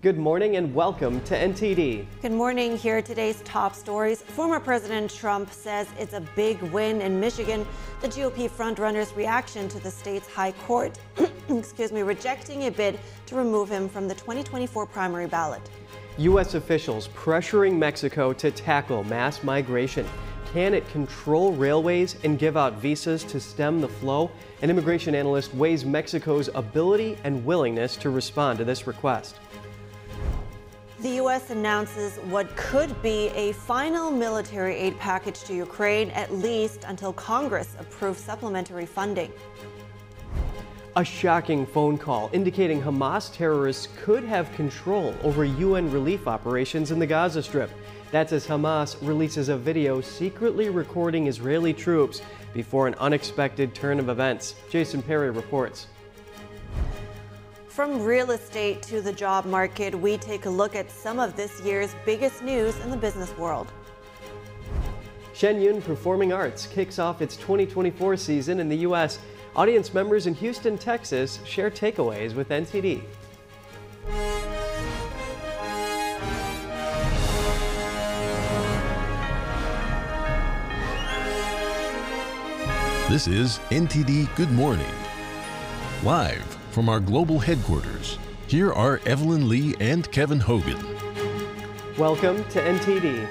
Good morning and welcome to NTD. Good morning. Here are today's top stories. Former President Trump says it's a big win in Michigan. The GOP frontrunner's reaction to the state's high court, excuse me, rejecting a bid to remove him from the 2024 primary ballot. U.S. officials pressuring Mexico to tackle mass migration. Can it control railways and give out visas to stem the flow? An immigration analyst weighs Mexico's ability and willingness to respond to this request. The U.S. announces what could be a final military aid package to Ukraine, at least until Congress approves supplementary funding. A shocking phone call indicating Hamas terrorists could have control over UN relief operations in the Gaza Strip. That's as Hamas releases a video secretly recording Israeli troops before an unexpected turn of events. Jason Perry reports. From real estate to the job market, we take a look at some of this year's biggest news in the business world. Shen Yun Performing Arts kicks off its 2024 season in the U.S. Audience members in Houston, Texas share takeaways with NTD. This is NTD Good Morning. Live from our global headquarters, here are Evelyn Lee and Kevin Hogan. Welcome to NTD.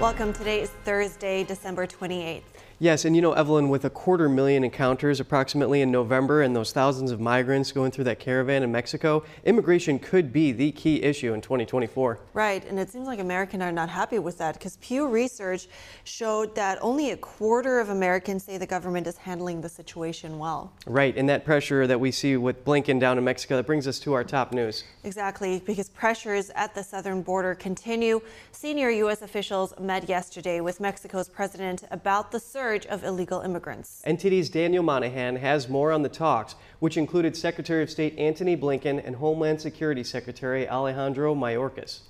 Welcome. Today is Thursday, December 28th. Yes, and you know, Evelyn, with a quarter million encounters approximately in November and those thousands of migrants going through that caravan in Mexico, immigration could be the key issue in 2024. Right, and it seems like Americans are not happy with that because Pew Research showed that only a quarter of Americans say the government is handling the situation well. Right, and that pressure that we see with Blinken down in Mexico, that brings us to our top news. Exactly, because pressures at the southern border continue. Senior U.S. officials met yesterday with Mexico's president about the surge surge of illegal immigrants. NTD's Daniel Monahan has more on the talks, which included Secretary of State Antony Blinken and Homeland Security Secretary Alejandro Mayorkas.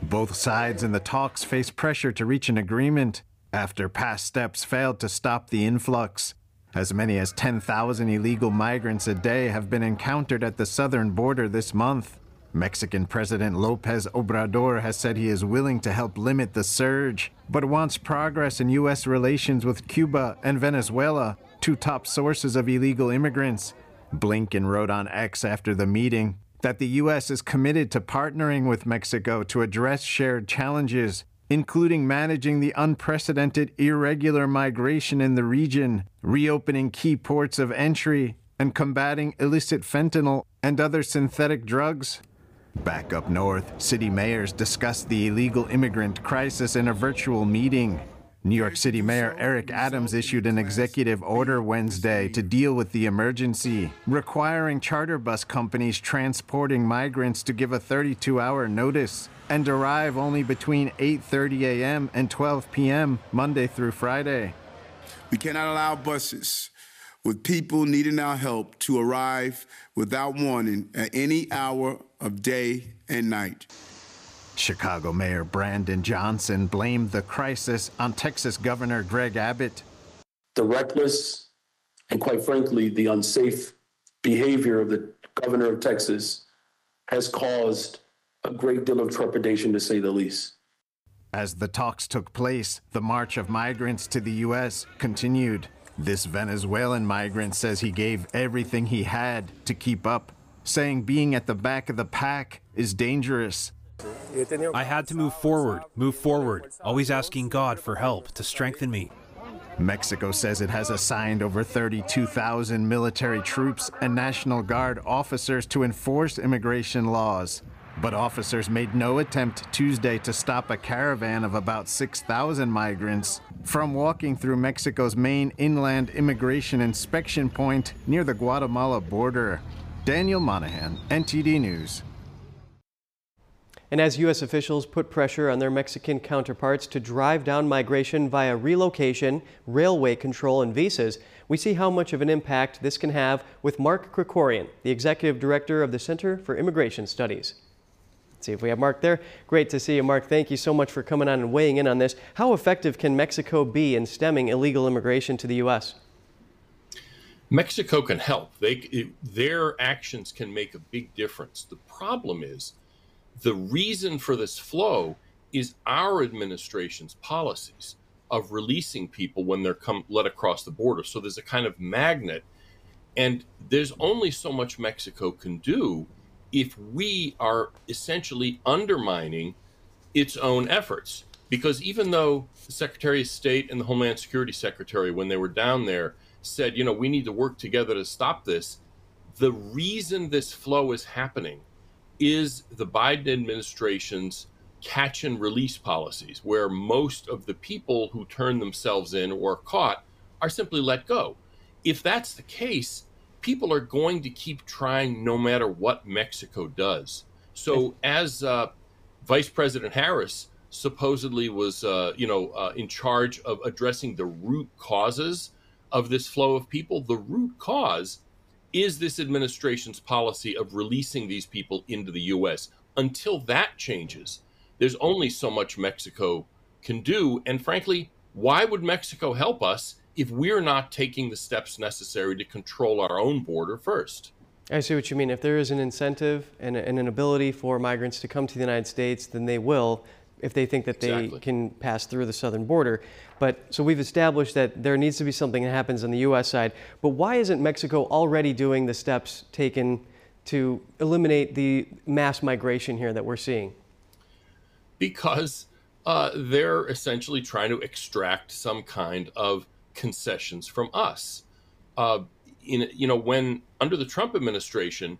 Both sides in the talks face pressure to reach an agreement after past steps failed to stop the influx. As many as 10,000 illegal migrants a day have been encountered at the southern border this month. Mexican President Lopez Obrador has said he is willing to help limit the surge, but wants progress in U.S. relations with Cuba and Venezuela, two top sources of illegal immigrants. Blinken wrote on X after the meeting that the U.S. is committed to partnering with Mexico to address shared challenges, including managing the unprecedented irregular migration in the region, reopening key ports of entry, and combating illicit fentanyl and other synthetic drugs. Back up north, city mayors discussed the illegal immigrant crisis in a virtual meeting. New York City Mayor Eric Adams issued an executive order Wednesday to deal with the emergency, requiring charter bus companies transporting migrants to give a 32-hour notice and arrive only between 8:30 a.m. and 12 p.m. Monday through Friday. We cannot allow buses with people needing our help to arrive without warning at any hour of day and night. Chicago Mayor Brandon Johnson blamed the crisis on Texas Governor Greg Abbott. The reckless and, quite frankly, the unsafe behavior of the governor of Texas has caused a great deal of trepidation, to say the least. As the talks took place, the march of migrants to the U.S. continued. This Venezuelan migrant says he gave everything he had to keep up, saying being at the back of the pack is dangerous. I had to move forward, move forward, always asking God for help to strengthen me. Mexico says it has assigned over 32,000 military troops and National Guard officers to enforce immigration laws. But officers made no attempt Tuesday to stop a caravan of about 6,000 migrants from walking through Mexico's main inland immigration inspection point near the Guatemala border. Daniel Monahan, NTD News. And as U.S. officials put pressure on their Mexican counterparts to drive down migration via relocation, railway control, and visas, we see how much of an impact this can have with Mark Krikorian, the executive director of the Center for Immigration Studies. See if we have Mark there. Great to see you, Mark. Thank you so much for coming on and weighing in on this. How effective can Mexico be in stemming illegal immigration to the U.S.? Mexico can help. They their actions can make a big difference. The problem is the reason for this flow is our administration's policies of releasing people when they're come let across the border. So there's a kind of magnet and there's only so much Mexico can do if we are essentially undermining its own efforts. Because even though the Secretary of State and the Homeland Security Secretary, when they were down there, said, you know, we need to work together to stop this, the reason this flow is happening is the Biden administration's catch and release policies, where most of the people who turn themselves in or are caught are simply let go. If that's the case, people are going to keep trying no matter what Mexico does. So, as uh, Vice President Harris supposedly was, uh, you know, uh, in charge of addressing the root causes of this flow of people, the root cause is this administration's policy of releasing these people into the U.S. Until that changes, there's only so much Mexico can do. And frankly, why would Mexico help us if we're not taking the steps necessary to control our own border first. I see what you mean. If there is an incentive and, and an ability for migrants to come to the United States, then they will if they think that they can pass through the southern border. But so we've established that there needs to be something that happens on the U.S. side. But why isn't Mexico already doing the steps taken to eliminate the mass migration here that we're seeing? Because uh, they're essentially trying to extract some kind of concessions from us. Uh, in you know when under the Trump administration,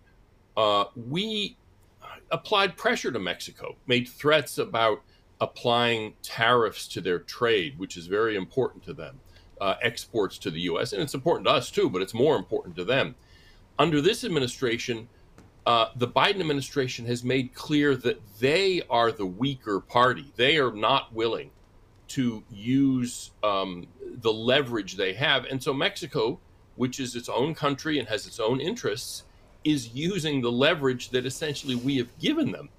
uh, we applied pressure to Mexico, made threats about applying tariffs to their trade, which is very important to them, uh, exports to the U.S. and it's important to us too, but it's more important to them. Under this administration, uh, the Biden administration has made clear that they are the weaker party. They are not willing to use um, the leverage they have. And so Mexico, which is its own country and has its own interests, is using the leverage that essentially we have given them.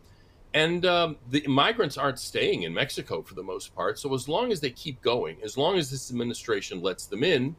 And um, the migrants aren't staying in Mexico for the most part. So as long as they keep going, as long as this administration lets them in,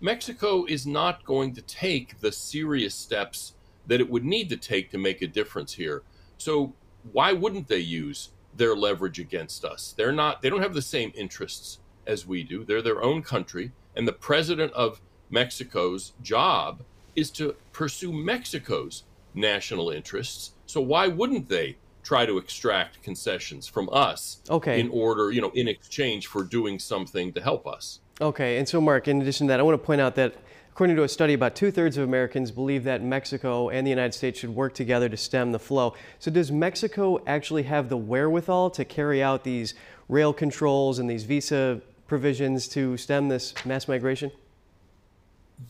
Mexico is not going to take the serious steps that it would need to take to make a difference here. So why wouldn't they use their leverage against us. They're not they don't have the same interests as we do. They're their own country and the president of Mexico's job is to pursue Mexico's national interests. So why wouldn't they try to extract concessions from us okay. in order, you know, in exchange for doing something to help us? Okay. And so Mark, in addition to that, I want to point out that According to a study, about two thirds of Americans believe that Mexico and the United States should work together to stem the flow. So, does Mexico actually have the wherewithal to carry out these rail controls and these visa provisions to stem this mass migration?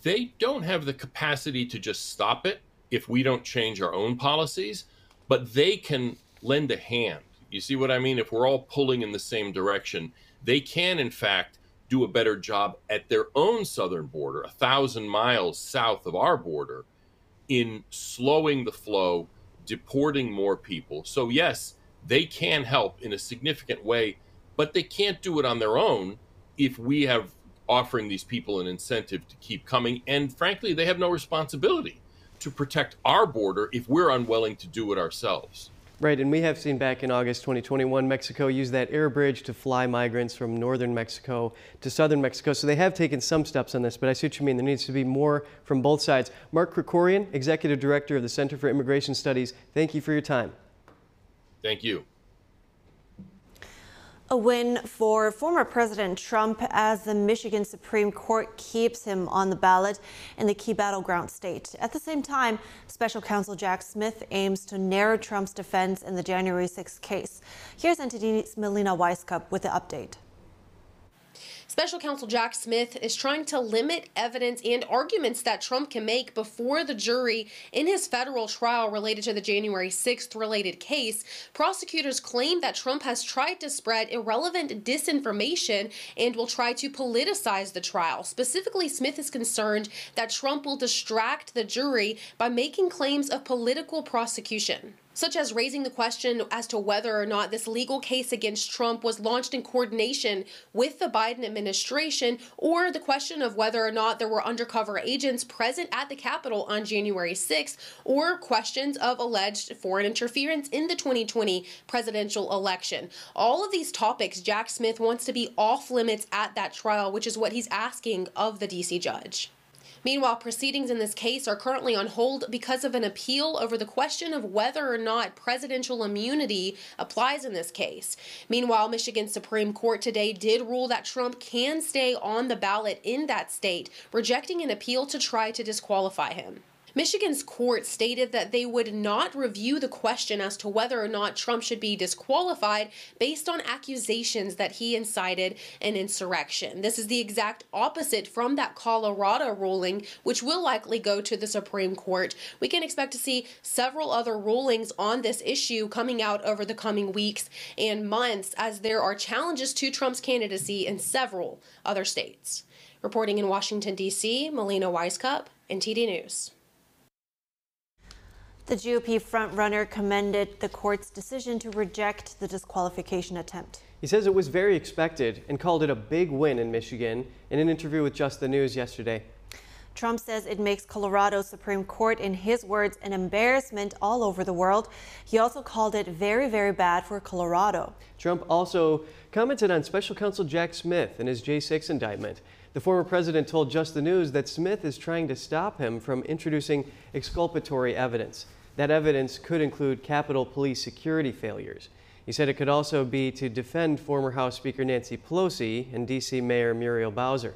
They don't have the capacity to just stop it if we don't change our own policies, but they can lend a hand. You see what I mean? If we're all pulling in the same direction, they can, in fact, do a better job at their own southern border, a thousand miles south of our border, in slowing the flow, deporting more people. So, yes, they can help in a significant way, but they can't do it on their own if we have offering these people an incentive to keep coming. And frankly, they have no responsibility to protect our border if we're unwilling to do it ourselves. Right, and we have seen back in August 2021, Mexico use that air bridge to fly migrants from northern Mexico to southern Mexico. So they have taken some steps on this, but I see what you mean. There needs to be more from both sides. Mark Krikorian, Executive Director of the Center for Immigration Studies, thank you for your time. Thank you. A win for former President Trump as the Michigan Supreme Court keeps him on the ballot in the key battleground state. At the same time, special counsel Jack Smith aims to narrow Trump's defense in the January 6 case. Here's NTD's Melina Wisecup with the update. Special counsel Jack Smith is trying to limit evidence and arguments that Trump can make before the jury in his federal trial related to the January 6th related case. Prosecutors claim that Trump has tried to spread irrelevant disinformation and will try to politicize the trial. Specifically, Smith is concerned that Trump will distract the jury by making claims of political prosecution. Such as raising the question as to whether or not this legal case against Trump was launched in coordination with the Biden administration, or the question of whether or not there were undercover agents present at the Capitol on January 6th, or questions of alleged foreign interference in the 2020 presidential election. All of these topics, Jack Smith wants to be off limits at that trial, which is what he's asking of the DC judge. Meanwhile, proceedings in this case are currently on hold because of an appeal over the question of whether or not presidential immunity applies in this case. Meanwhile, Michigan Supreme Court today did rule that Trump can stay on the ballot in that state, rejecting an appeal to try to disqualify him. Michigan's court stated that they would not review the question as to whether or not Trump should be disqualified based on accusations that he incited an insurrection. This is the exact opposite from that Colorado ruling, which will likely go to the Supreme Court. We can expect to see several other rulings on this issue coming out over the coming weeks and months as there are challenges to Trump's candidacy in several other states. Reporting in Washington, D.C., Melina Wisecup, NTD News. The GOP frontrunner commended the court's decision to reject the disqualification attempt. He says it was very expected and called it a big win in Michigan in an interview with Just the News yesterday. Trump says it makes Colorado Supreme Court, in his words, an embarrassment all over the world. He also called it very, very bad for Colorado. Trump also commented on special counsel Jack Smith and his J6 indictment. The former president told Just the News that Smith is trying to stop him from introducing exculpatory evidence. That evidence could include Capitol Police security failures. He said it could also be to defend former House Speaker Nancy Pelosi and D.C. Mayor Muriel Bowser.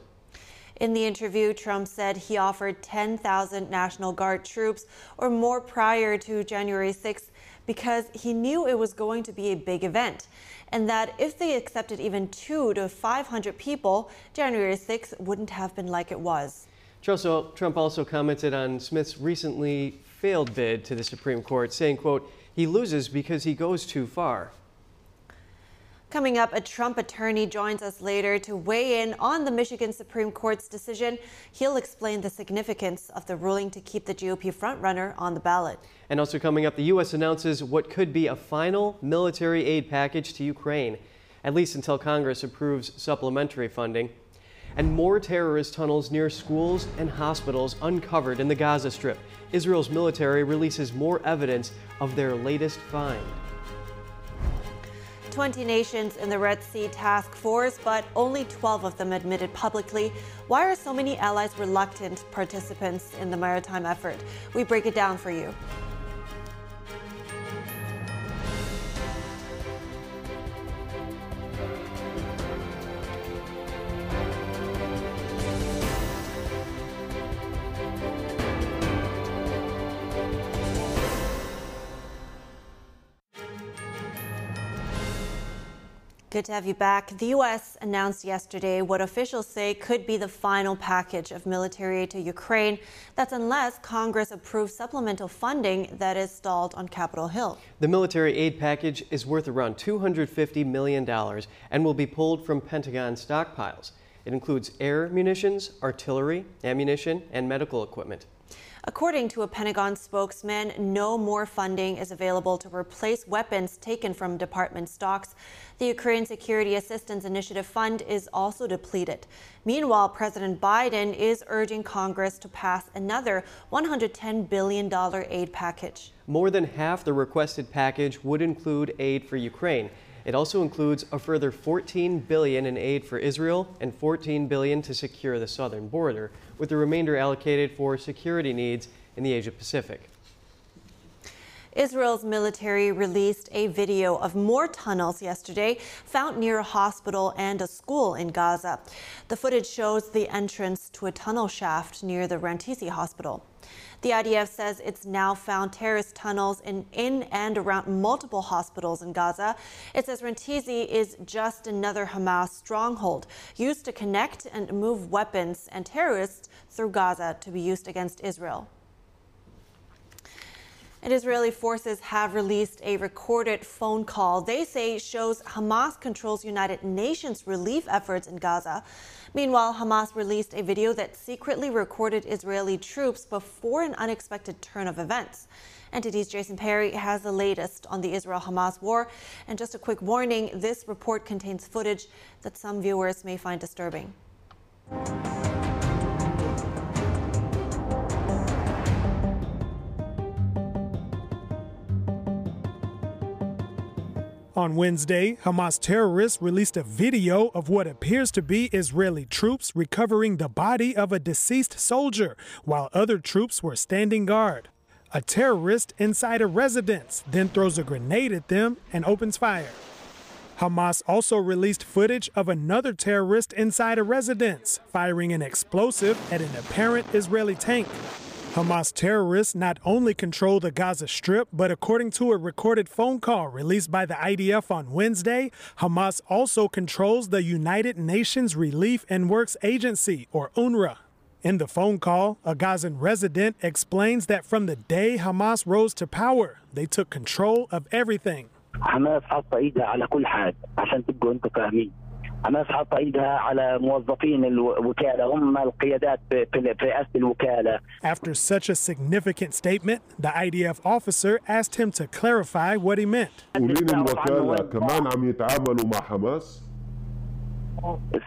In the interview, Trump said he offered 10,000 National Guard troops or more prior to January 6th because he knew it was going to be a big event, and that if they accepted even two to 500 people, January 6th wouldn't have been like it was. Trump also commented on Smith's recently failed bid to the Supreme Court, saying, quote, he loses because he goes too far. Coming up, a Trump attorney joins us later to weigh in on the Michigan Supreme Court's decision. He'll explain the significance of the ruling to keep the GOP frontrunner on the ballot. And also coming up, the U.S. announces what could be a final military aid package to Ukraine, at least until Congress approves supplementary funding. And more terrorist tunnels near schools and hospitals uncovered in the Gaza Strip. Israel's military releases more evidence of their latest find. 20 nations in the Red Sea Task Force, but only 12 of them admitted publicly. Why are so many allies reluctant participants in the maritime effort? We break it down for you. Good to have you back. The U.S. announced yesterday what officials say could be the final package of military aid to Ukraine. That's unless Congress approves supplemental funding that is stalled on Capitol Hill. The military aid package is worth around $250 million and will be pulled from Pentagon stockpiles. It includes air munitions, artillery, ammunition, and medical equipment. According to a Pentagon spokesman, no more funding is available to replace weapons taken from department stocks. The Ukraine Security Assistance Initiative Fund is also depleted. Meanwhile, President Biden is urging Congress to pass another $110 billion aid package. More than half the requested package would include aid for Ukraine. It also includes a further 14 billion in aid for Israel and 14 billion to secure the southern border, with the remainder allocated for security needs in the Asia Pacific. Israel's military released a video of more tunnels yesterday found near a hospital and a school in Gaza. The footage shows the entrance to a tunnel shaft near the Rantisi hospital. The IDF says it's now found terrorist tunnels in, in and around multiple hospitals in Gaza. It says Rantisi is just another Hamas stronghold used to connect and move weapons and terrorists through Gaza to be used against Israel. And Israeli forces have released a recorded phone call they say shows Hamas controls United Nations relief efforts in Gaza. Meanwhile, Hamas released a video that secretly recorded Israeli troops before an unexpected turn of events. NTD's Jason Perry has the latest on the Israel Hamas war. And just a quick warning this report contains footage that some viewers may find disturbing. On Wednesday, Hamas terrorists released a video of what appears to be Israeli troops recovering the body of a deceased soldier while other troops were standing guard. A terrorist inside a residence then throws a grenade at them and opens fire. Hamas also released footage of another terrorist inside a residence firing an explosive at an apparent Israeli tank. Hamas terrorists not only control the Gaza Strip, but according to a recorded phone call released by the IDF on Wednesday, Hamas also controls the United Nations Relief and Works Agency, or UNRWA. In the phone call, a Gazan resident explains that from the day Hamas rose to power, they took control of everything. حماس حاطه ايدها على كل حاجه عشان تبقوا انتم فاهمين حماس حاطه ايدها على موظفين الوكاله هم القيادات في رئاسه الوكاله After such a significant statement, the IDF officer asked him to clarify what he meant. مسؤولين الوكاله كمان عم يتعاملوا مع حماس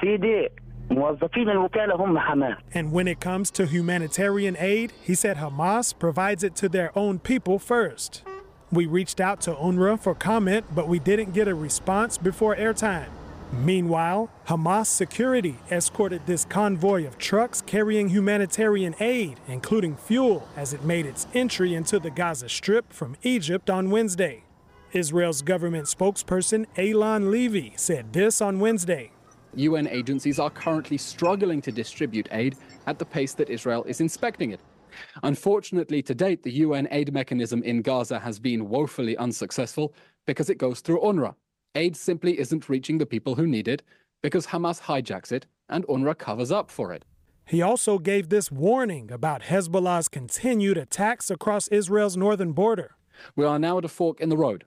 سيدي موظفين الوكاله هم حماس And when it comes to humanitarian aid, he said Hamas provides it to their own people first. We reached out to UNRWA for comment, but we didn't get a response before airtime. Meanwhile, Hamas security escorted this convoy of trucks carrying humanitarian aid, including fuel, as it made its entry into the Gaza Strip from Egypt on Wednesday. Israel's government spokesperson Eylon Levy said this on Wednesday. UN agencies are currently struggling to distribute aid at the pace that Israel is inspecting it. Unfortunately, to date, the UN aid mechanism in Gaza has been woefully unsuccessful because it goes through UNRWA. Aid simply isn't reaching the people who need it because Hamas hijacks it and UNRWA covers up for it. He also gave this warning about Hezbollah's continued attacks across Israel's northern border. We are now at a fork in the road.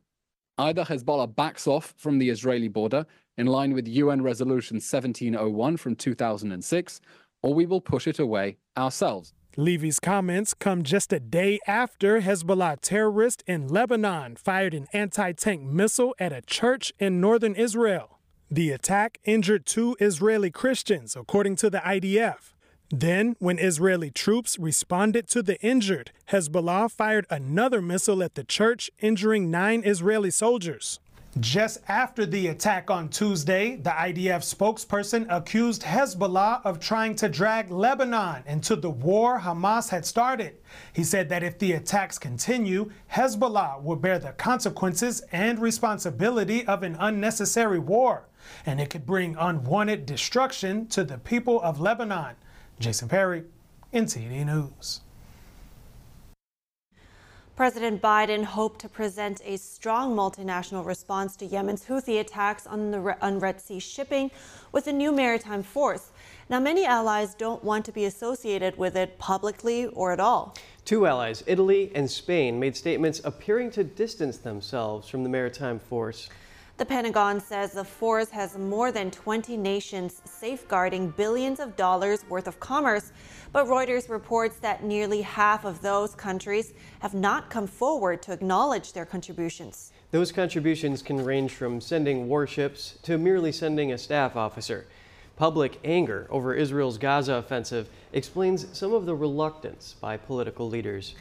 Either Hezbollah backs off from the Israeli border in line with UN Resolution 1701 from 2006, or we will push it away ourselves. Levy's comments come just a day after Hezbollah terrorists in Lebanon fired an anti tank missile at a church in northern Israel. The attack injured two Israeli Christians, according to the IDF. Then, when Israeli troops responded to the injured, Hezbollah fired another missile at the church, injuring nine Israeli soldiers. Just after the attack on Tuesday, the IDF spokesperson accused Hezbollah of trying to drag Lebanon into the war Hamas had started. He said that if the attacks continue, Hezbollah will bear the consequences and responsibility of an unnecessary war, and it could bring unwanted destruction to the people of Lebanon. Jason Perry, NTD News. President Biden hoped to present a strong multinational response to Yemen's Houthi attacks on the on Red Sea shipping with a new maritime force. Now, many allies don't want to be associated with it publicly or at all. Two allies, Italy and Spain, made statements appearing to distance themselves from the maritime force. The Pentagon says the force has more than 20 nations safeguarding billions of dollars worth of commerce. But Reuters reports that nearly half of those countries have not come forward to acknowledge their contributions. Those contributions can range from sending warships to merely sending a staff officer. Public anger over Israel's Gaza offensive explains some of the reluctance by political leaders.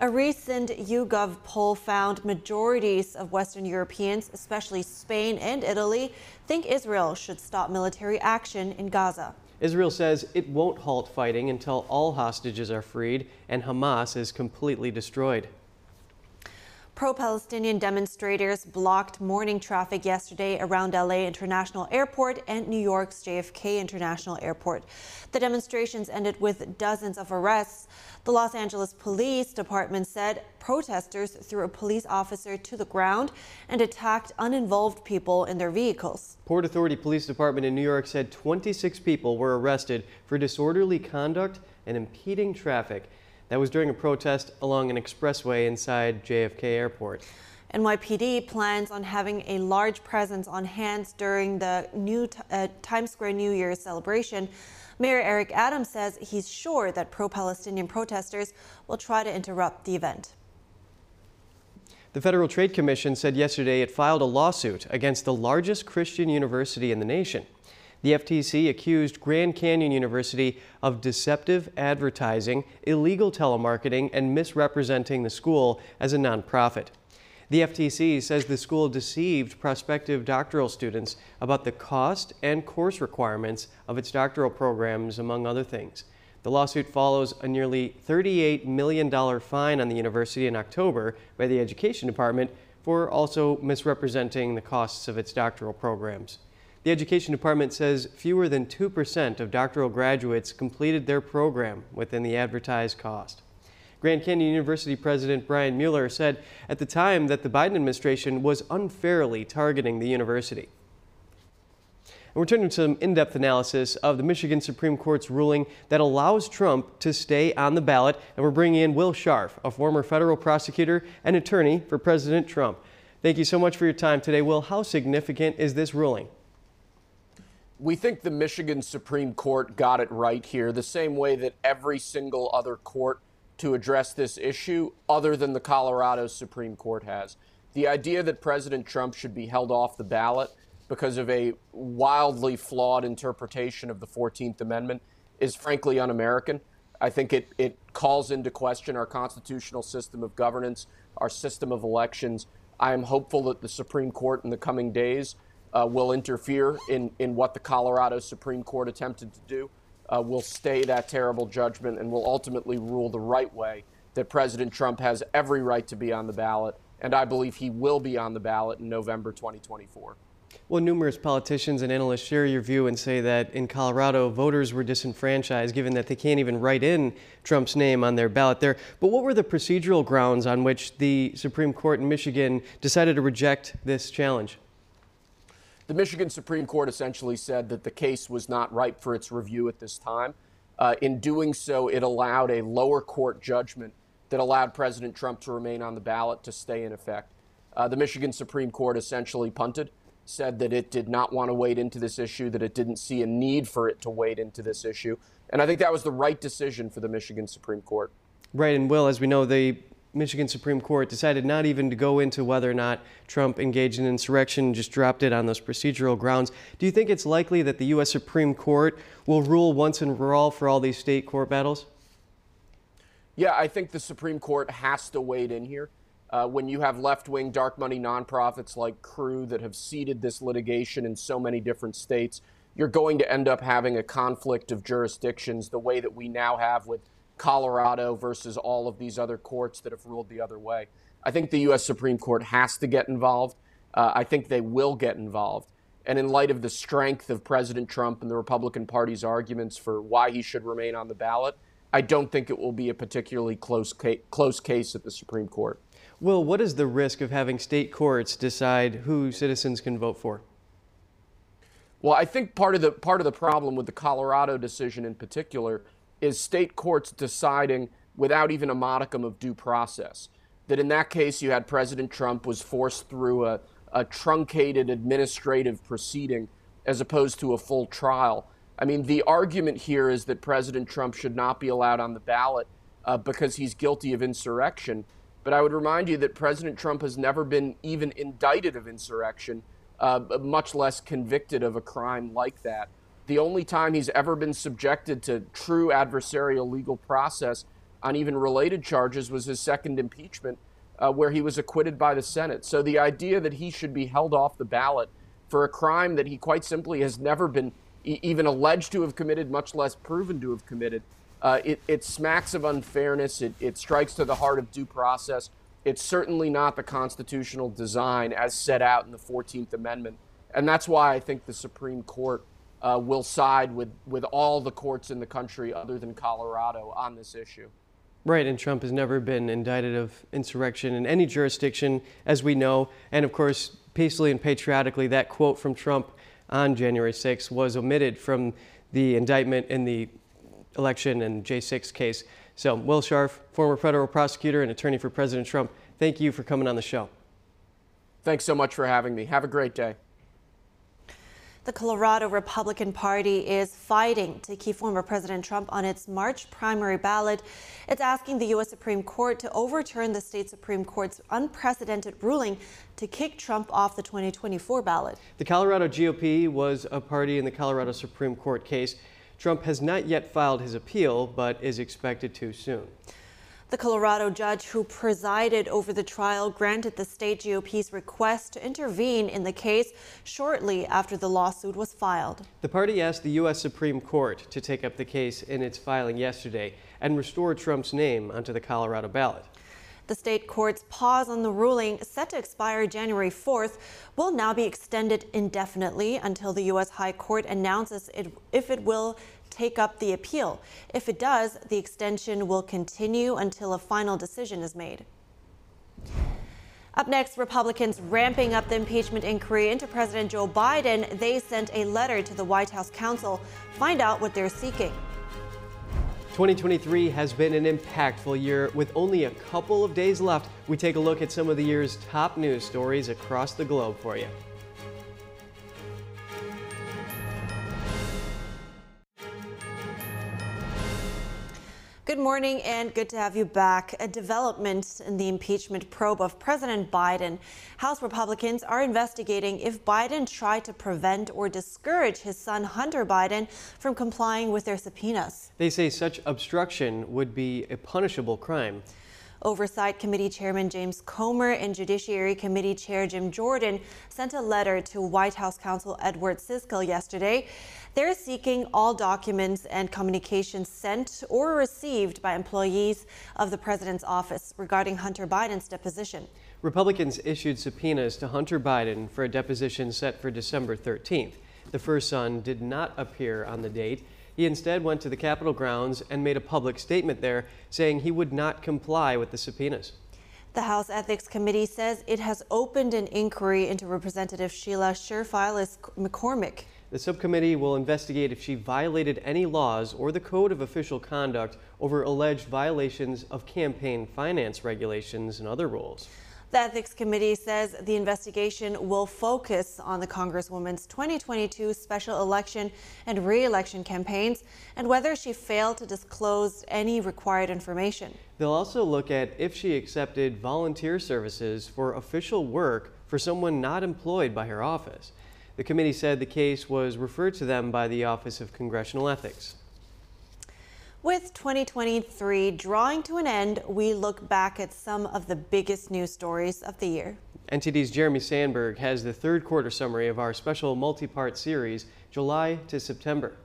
A recent YouGov poll found majorities of Western Europeans, especially Spain and Italy, think Israel should stop military action in Gaza. Israel says it won't halt fighting until all hostages are freed and Hamas is completely destroyed. Pro Palestinian demonstrators blocked morning traffic yesterday around LA International Airport and New York's JFK International Airport. The demonstrations ended with dozens of arrests. The Los Angeles Police Department said protesters threw a police officer to the ground and attacked uninvolved people in their vehicles. Port Authority Police Department in New York said 26 people were arrested for disorderly conduct and impeding traffic. That was during a protest along an expressway inside JFK Airport. NYPD plans on having a large presence on hands during the new uh, Times Square New Year's celebration. Mayor Eric Adams says he's sure that pro Palestinian protesters will try to interrupt the event. The Federal Trade Commission said yesterday it filed a lawsuit against the largest Christian university in the nation. The FTC accused Grand Canyon University of deceptive advertising, illegal telemarketing, and misrepresenting the school as a nonprofit. The FTC says the school deceived prospective doctoral students about the cost and course requirements of its doctoral programs, among other things. The lawsuit follows a nearly $38 million fine on the university in October by the Education Department for also misrepresenting the costs of its doctoral programs. The Education Department says fewer than 2% of doctoral graduates completed their program within the advertised cost. Grand Canyon University President Brian Mueller said at the time that the Biden administration was unfairly targeting the university. And we're turning to some in-depth analysis of the Michigan Supreme Court's ruling that allows Trump to stay on the ballot. And we're bringing in Will Scharf, a former federal prosecutor and attorney for President Trump. Thank you so much for your time today. Will, how significant is this ruling? We think the Michigan Supreme Court got it right here, the same way that every single other court to address this issue other than the Colorado Supreme Court has. The idea that President Trump should be held off the ballot because of a wildly flawed interpretation of the 14th Amendment is frankly un American. I think it, it calls into question our constitutional system of governance, our system of elections. I am hopeful that the Supreme Court in the coming days uh, will interfere in, in what the Colorado Supreme Court attempted to do uh, will stay that terrible judgment and will ultimately rule the right way that President Trump has every right to be on the ballot. And I believe he will be on the ballot in November 2024. Well, numerous politicians and analysts share your view and say that in Colorado, voters were disenfranchised given that they can't even write in Trump's name on their ballot there. But what were the procedural grounds on which the Supreme Court in Michigan decided to reject this challenge? The Michigan Supreme Court essentially said that the case was not ripe for its review at this time. Uh, in doing so, it allowed a lower court judgment that allowed President Trump to remain on the ballot to stay in effect. Uh, the Michigan Supreme Court essentially punted, said that it did not want to wade into this issue, that it didn't see a need for it to wade into this issue. And I think that was the right decision for the Michigan Supreme Court. Right, and Will, as we know, the Michigan Supreme Court decided not even to go into whether or not Trump engaged in insurrection, just dropped it on those procedural grounds. Do you think it's likely that the U.S. Supreme Court will rule once and for all for all these state court battles? Yeah, I think the Supreme Court has to wade in here. Uh, when you have left wing dark money nonprofits like Crew that have seeded this litigation in so many different states, you're going to end up having a conflict of jurisdictions the way that we now have with Colorado versus all of these other courts that have ruled the other way. I think the U.S. Supreme Court has to get involved. Uh, I think they will get involved. And in light of the strength of President Trump and the Republican Party's arguments for why he should remain on the ballot, I don't think it will be a particularly close, ca- close case at the Supreme Court. Well, what is the risk of having state courts decide who citizens can vote for? Well, I think part of the part of the problem with the Colorado decision in particular is state courts deciding without even a modicum of due process. That in that case, you had President Trump was forced through a, a truncated administrative proceeding as opposed to a full trial. I mean, the argument here is that President Trump should not be allowed on the ballot uh, because he's guilty of insurrection. But I would remind you that President Trump has never been even indicted of insurrection, uh, much less convicted of a crime like that. The only time he's ever been subjected to true adversarial legal process on even related charges was his second impeachment, uh, where he was acquitted by the Senate. So the idea that he should be held off the ballot for a crime that he quite simply has never been e- even alleged to have committed, much less proven to have committed, uh, it, it, smacks of unfairness. It, it strikes to the heart of due process. It's certainly not the constitutional design as set out in the 14th Amendment. And that's why I think the Supreme Court uh, will side with, with all the courts in the country other than Colorado on this issue. Right, and Trump has never been indicted of insurrection in any jurisdiction, as we know. And of course, peacefully and patriotically, that quote from Trump on January 6 was omitted from the indictment in the election and J6 case. So, Will Scharf, former federal prosecutor and attorney for President Trump, thank you for coming on the show. Thanks so much for having me. Have a great day. The Colorado Republican Party is fighting to keep former President Trump on its March primary ballot. It's asking the U.S. Supreme Court to overturn the state Supreme Court's unprecedented ruling to kick Trump off the 2024 ballot. The Colorado GOP was a party in the Colorado Supreme Court case. Trump has not yet filed his appeal, but is expected to soon. The Colorado judge who presided over the trial granted the state GOP's request to intervene in the case shortly after the lawsuit was filed. The party asked the U.S. Supreme Court to take up the case in its filing yesterday and restore Trump's name onto the Colorado ballot. The state court's pause on the ruling, set to expire January 4th, will now be extended indefinitely until the U.S. High Court announces it, if it will take up the appeal. If it does, the extension will continue until a final decision is made. Up next, Republicans ramping up the impeachment inquiry into President Joe Biden. They sent a letter to the White House counsel. Find out what they're seeking. 2023 has been an impactful year. With only a couple of days left, we take a look at some of the year's top news stories across the globe for you. Good morning and good to have you back. A development in the impeachment probe of President Biden. House Republicans are investigating if Biden tried to prevent or discourage his son Hunter Biden from complying with their subpoenas. They say such obstruction would be a punishable crime. Oversight Committee Chairman James Comer and Judiciary Committee Chair Jim Jordan sent a letter to White House counsel Edward Siskel yesterday. They're seeking all documents and communications sent or received by employees of the president's office regarding Hunter Biden's deposition. Republicans issued subpoenas to Hunter Biden for a deposition set for December 13th. The first son did not appear on the date. He instead went to the Capitol grounds and made a public statement there saying he would not comply with the subpoenas. The House Ethics Committee says it has opened an inquiry into Representative Sheila Sherfiles McCormick. The subcommittee will investigate if she violated any laws or the code of official conduct over alleged violations of campaign finance regulations and other rules. The Ethics Committee says the investigation will focus on the Congresswoman's 2022 special election and re-election campaigns and whether she failed to disclose any required information. They'll also look at if she accepted volunteer services for official work for someone not employed by her office. The committee said the case was referred to them by the Office of Congressional Ethics. With 2023 drawing to an end, we look back at some of the biggest news stories of the year. NTD's Jeremy Sandberg has the third quarter summary of our special multi-part series, July to September.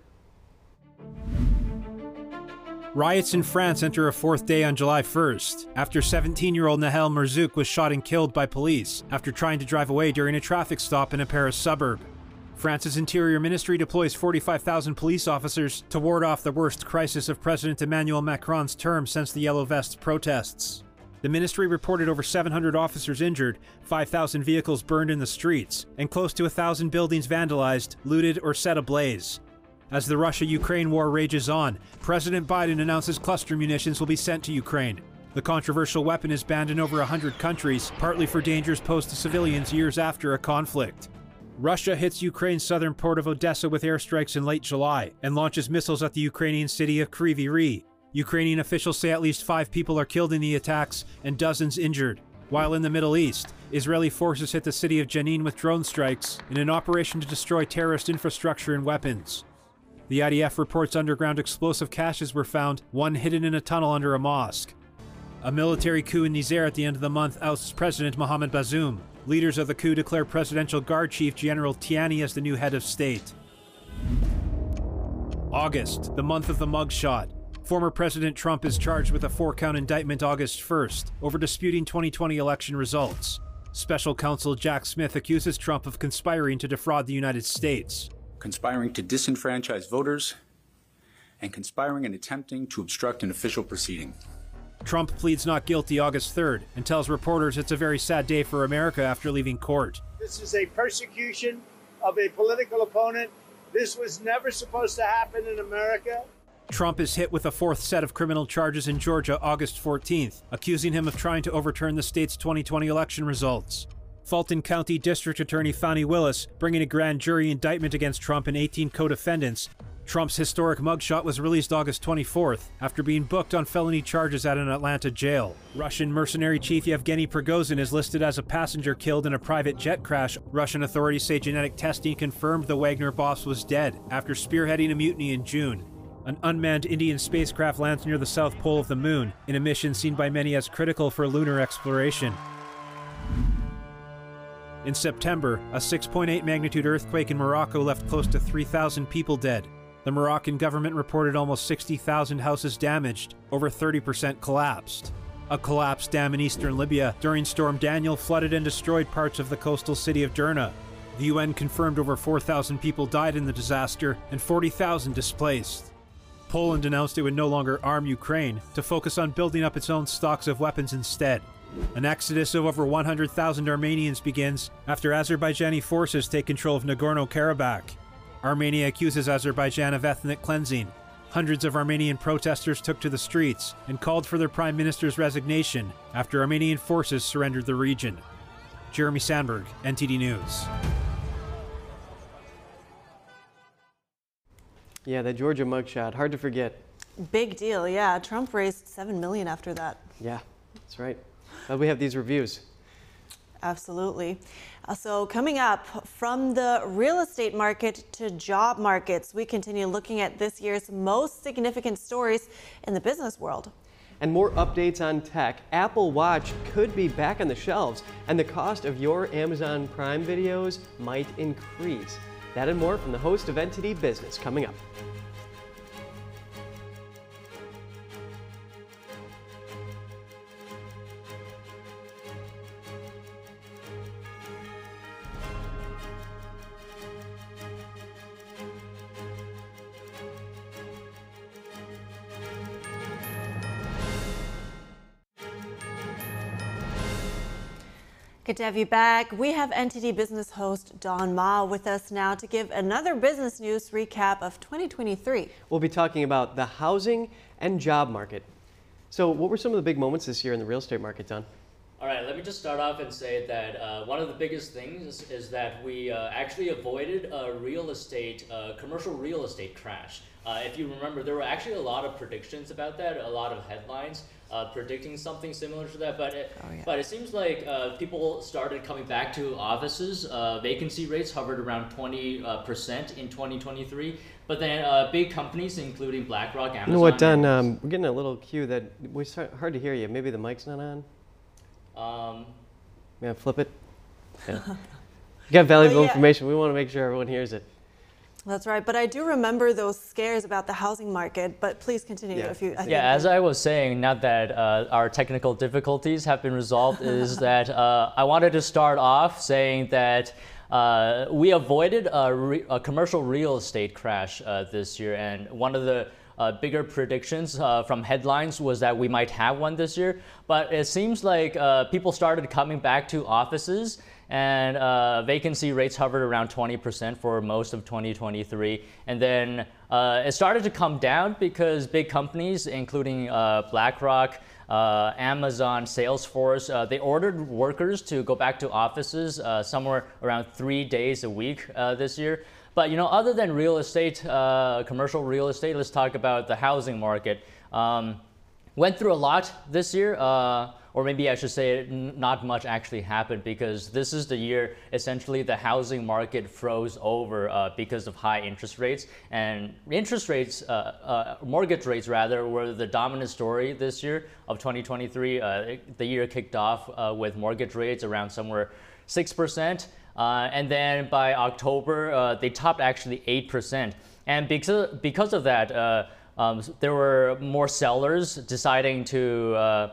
Riots in France enter a fourth day on July 1st, after 17 year old Nahel Merzouk was shot and killed by police after trying to drive away during a traffic stop in a Paris suburb. France's Interior Ministry deploys 45,000 police officers to ward off the worst crisis of President Emmanuel Macron's term since the Yellow Vests protests. The ministry reported over 700 officers injured, 5,000 vehicles burned in the streets, and close to 1,000 buildings vandalized, looted, or set ablaze. As the Russia Ukraine war rages on, President Biden announces cluster munitions will be sent to Ukraine. The controversial weapon is banned in over 100 countries, partly for dangers posed to civilians years after a conflict. Russia hits Ukraine's southern port of Odessa with airstrikes in late July and launches missiles at the Ukrainian city of Kryvyi Rih. Ukrainian officials say at least five people are killed in the attacks and dozens injured. While in the Middle East, Israeli forces hit the city of Jenin with drone strikes in an operation to destroy terrorist infrastructure and weapons. The IDF reports underground explosive caches were found, one hidden in a tunnel under a mosque. A military coup in Niger at the end of the month ousts President Mohamed Bazoum. Leaders of the coup declare Presidential Guard Chief General Tiani as the new head of state. August, the month of the mugshot. Former President Trump is charged with a four count indictment August 1st over disputing 2020 election results. Special counsel Jack Smith accuses Trump of conspiring to defraud the United States, conspiring to disenfranchise voters, and conspiring and attempting to obstruct an official proceeding. Trump pleads not guilty August 3rd and tells reporters it's a very sad day for America after leaving court. This is a persecution of a political opponent. This was never supposed to happen in America. Trump is hit with a fourth set of criminal charges in Georgia August 14th, accusing him of trying to overturn the state's 2020 election results. Fulton County District Attorney Fani Willis bringing a grand jury indictment against Trump and 18 co defendants. Trump's historic mugshot was released August 24th after being booked on felony charges at an Atlanta jail. Russian mercenary chief Yevgeny Prigozhin is listed as a passenger killed in a private jet crash. Russian authorities say genetic testing confirmed the Wagner boss was dead after spearheading a mutiny in June. An unmanned Indian spacecraft lands near the south pole of the moon in a mission seen by many as critical for lunar exploration. In September, a 6.8 magnitude earthquake in Morocco left close to 3,000 people dead. The Moroccan government reported almost 60,000 houses damaged, over 30% collapsed. A collapsed dam in eastern Libya during Storm Daniel flooded and destroyed parts of the coastal city of Derna. The UN confirmed over 4,000 people died in the disaster and 40,000 displaced. Poland announced it would no longer arm Ukraine to focus on building up its own stocks of weapons instead. An exodus of over 100,000 Armenians begins after Azerbaijani forces take control of Nagorno Karabakh. Armenia accuses Azerbaijan of ethnic cleansing. Hundreds of Armenian protesters took to the streets and called for their prime minister's resignation after Armenian forces surrendered the region. Jeremy Sandberg, NTD News. Yeah, the Georgia mugshot, hard to forget. Big deal, yeah. Trump raised 7 million after that. Yeah, that's right. But we have these reviews. Absolutely. Uh, so, coming up from the real estate market to job markets, we continue looking at this year's most significant stories in the business world. And more updates on tech. Apple Watch could be back on the shelves, and the cost of your Amazon Prime videos might increase. That and more from the host of NTD Business coming up. Good to have you back. We have NTD Business host Don Ma with us now to give another business news recap of 2023. We'll be talking about the housing and job market. So, what were some of the big moments this year in the real estate market, Don? All right, let me just start off and say that uh, one of the biggest things is that we uh, actually avoided a real estate, uh, commercial real estate crash. Uh, if you remember, there were actually a lot of predictions about that, a lot of headlines uh, predicting something similar to that. But it, oh, yeah. but it seems like uh, people started coming back to offices. vacancy rates hovered around 20% in 2023. But then big companies, including BlackRock, Amazon. You know what, Don? Um, we're getting a little cue that we start, hard to hear you. Maybe the mic's not on. Um, yeah, flip it. Yeah. you got valuable yeah. information. We want to make sure everyone hears it. That's right, but I do remember those scares about the housing market. But please continue yeah. if you. I yeah, as I was saying, not that uh, our technical difficulties have been resolved, is that uh, I wanted to start off saying that. Uh, we avoided a, re- a, commercial real estate crash uh, this year, and one of the uh, bigger predictions uh, from headlines was that we might have one this year. But it seems like uh, people started coming back to offices and uh, vacancy rates hovered around 20% for most of 2023. And then uh, it started to come down because big companies, including uh, BlackRock, Amazon, Salesforce, they ordered workers to go back to offices somewhere around three days a week this year. But you know, other than real estate, uh, commercial real estate, let's talk about the housing market. Um, went through a lot this year, uh, or maybe I should say not much actually happened because this is the year essentially the housing market froze over uh, because of high interest rates. And interest rates, uh, uh, mortgage rates rather, were the dominant story this year of 2023. Uh, the year kicked off uh, with mortgage rates around somewhere 6%. Uh, and then by October, uh, they topped actually 8%. And because, because of that, uh, um, there were more sellers deciding to, uh,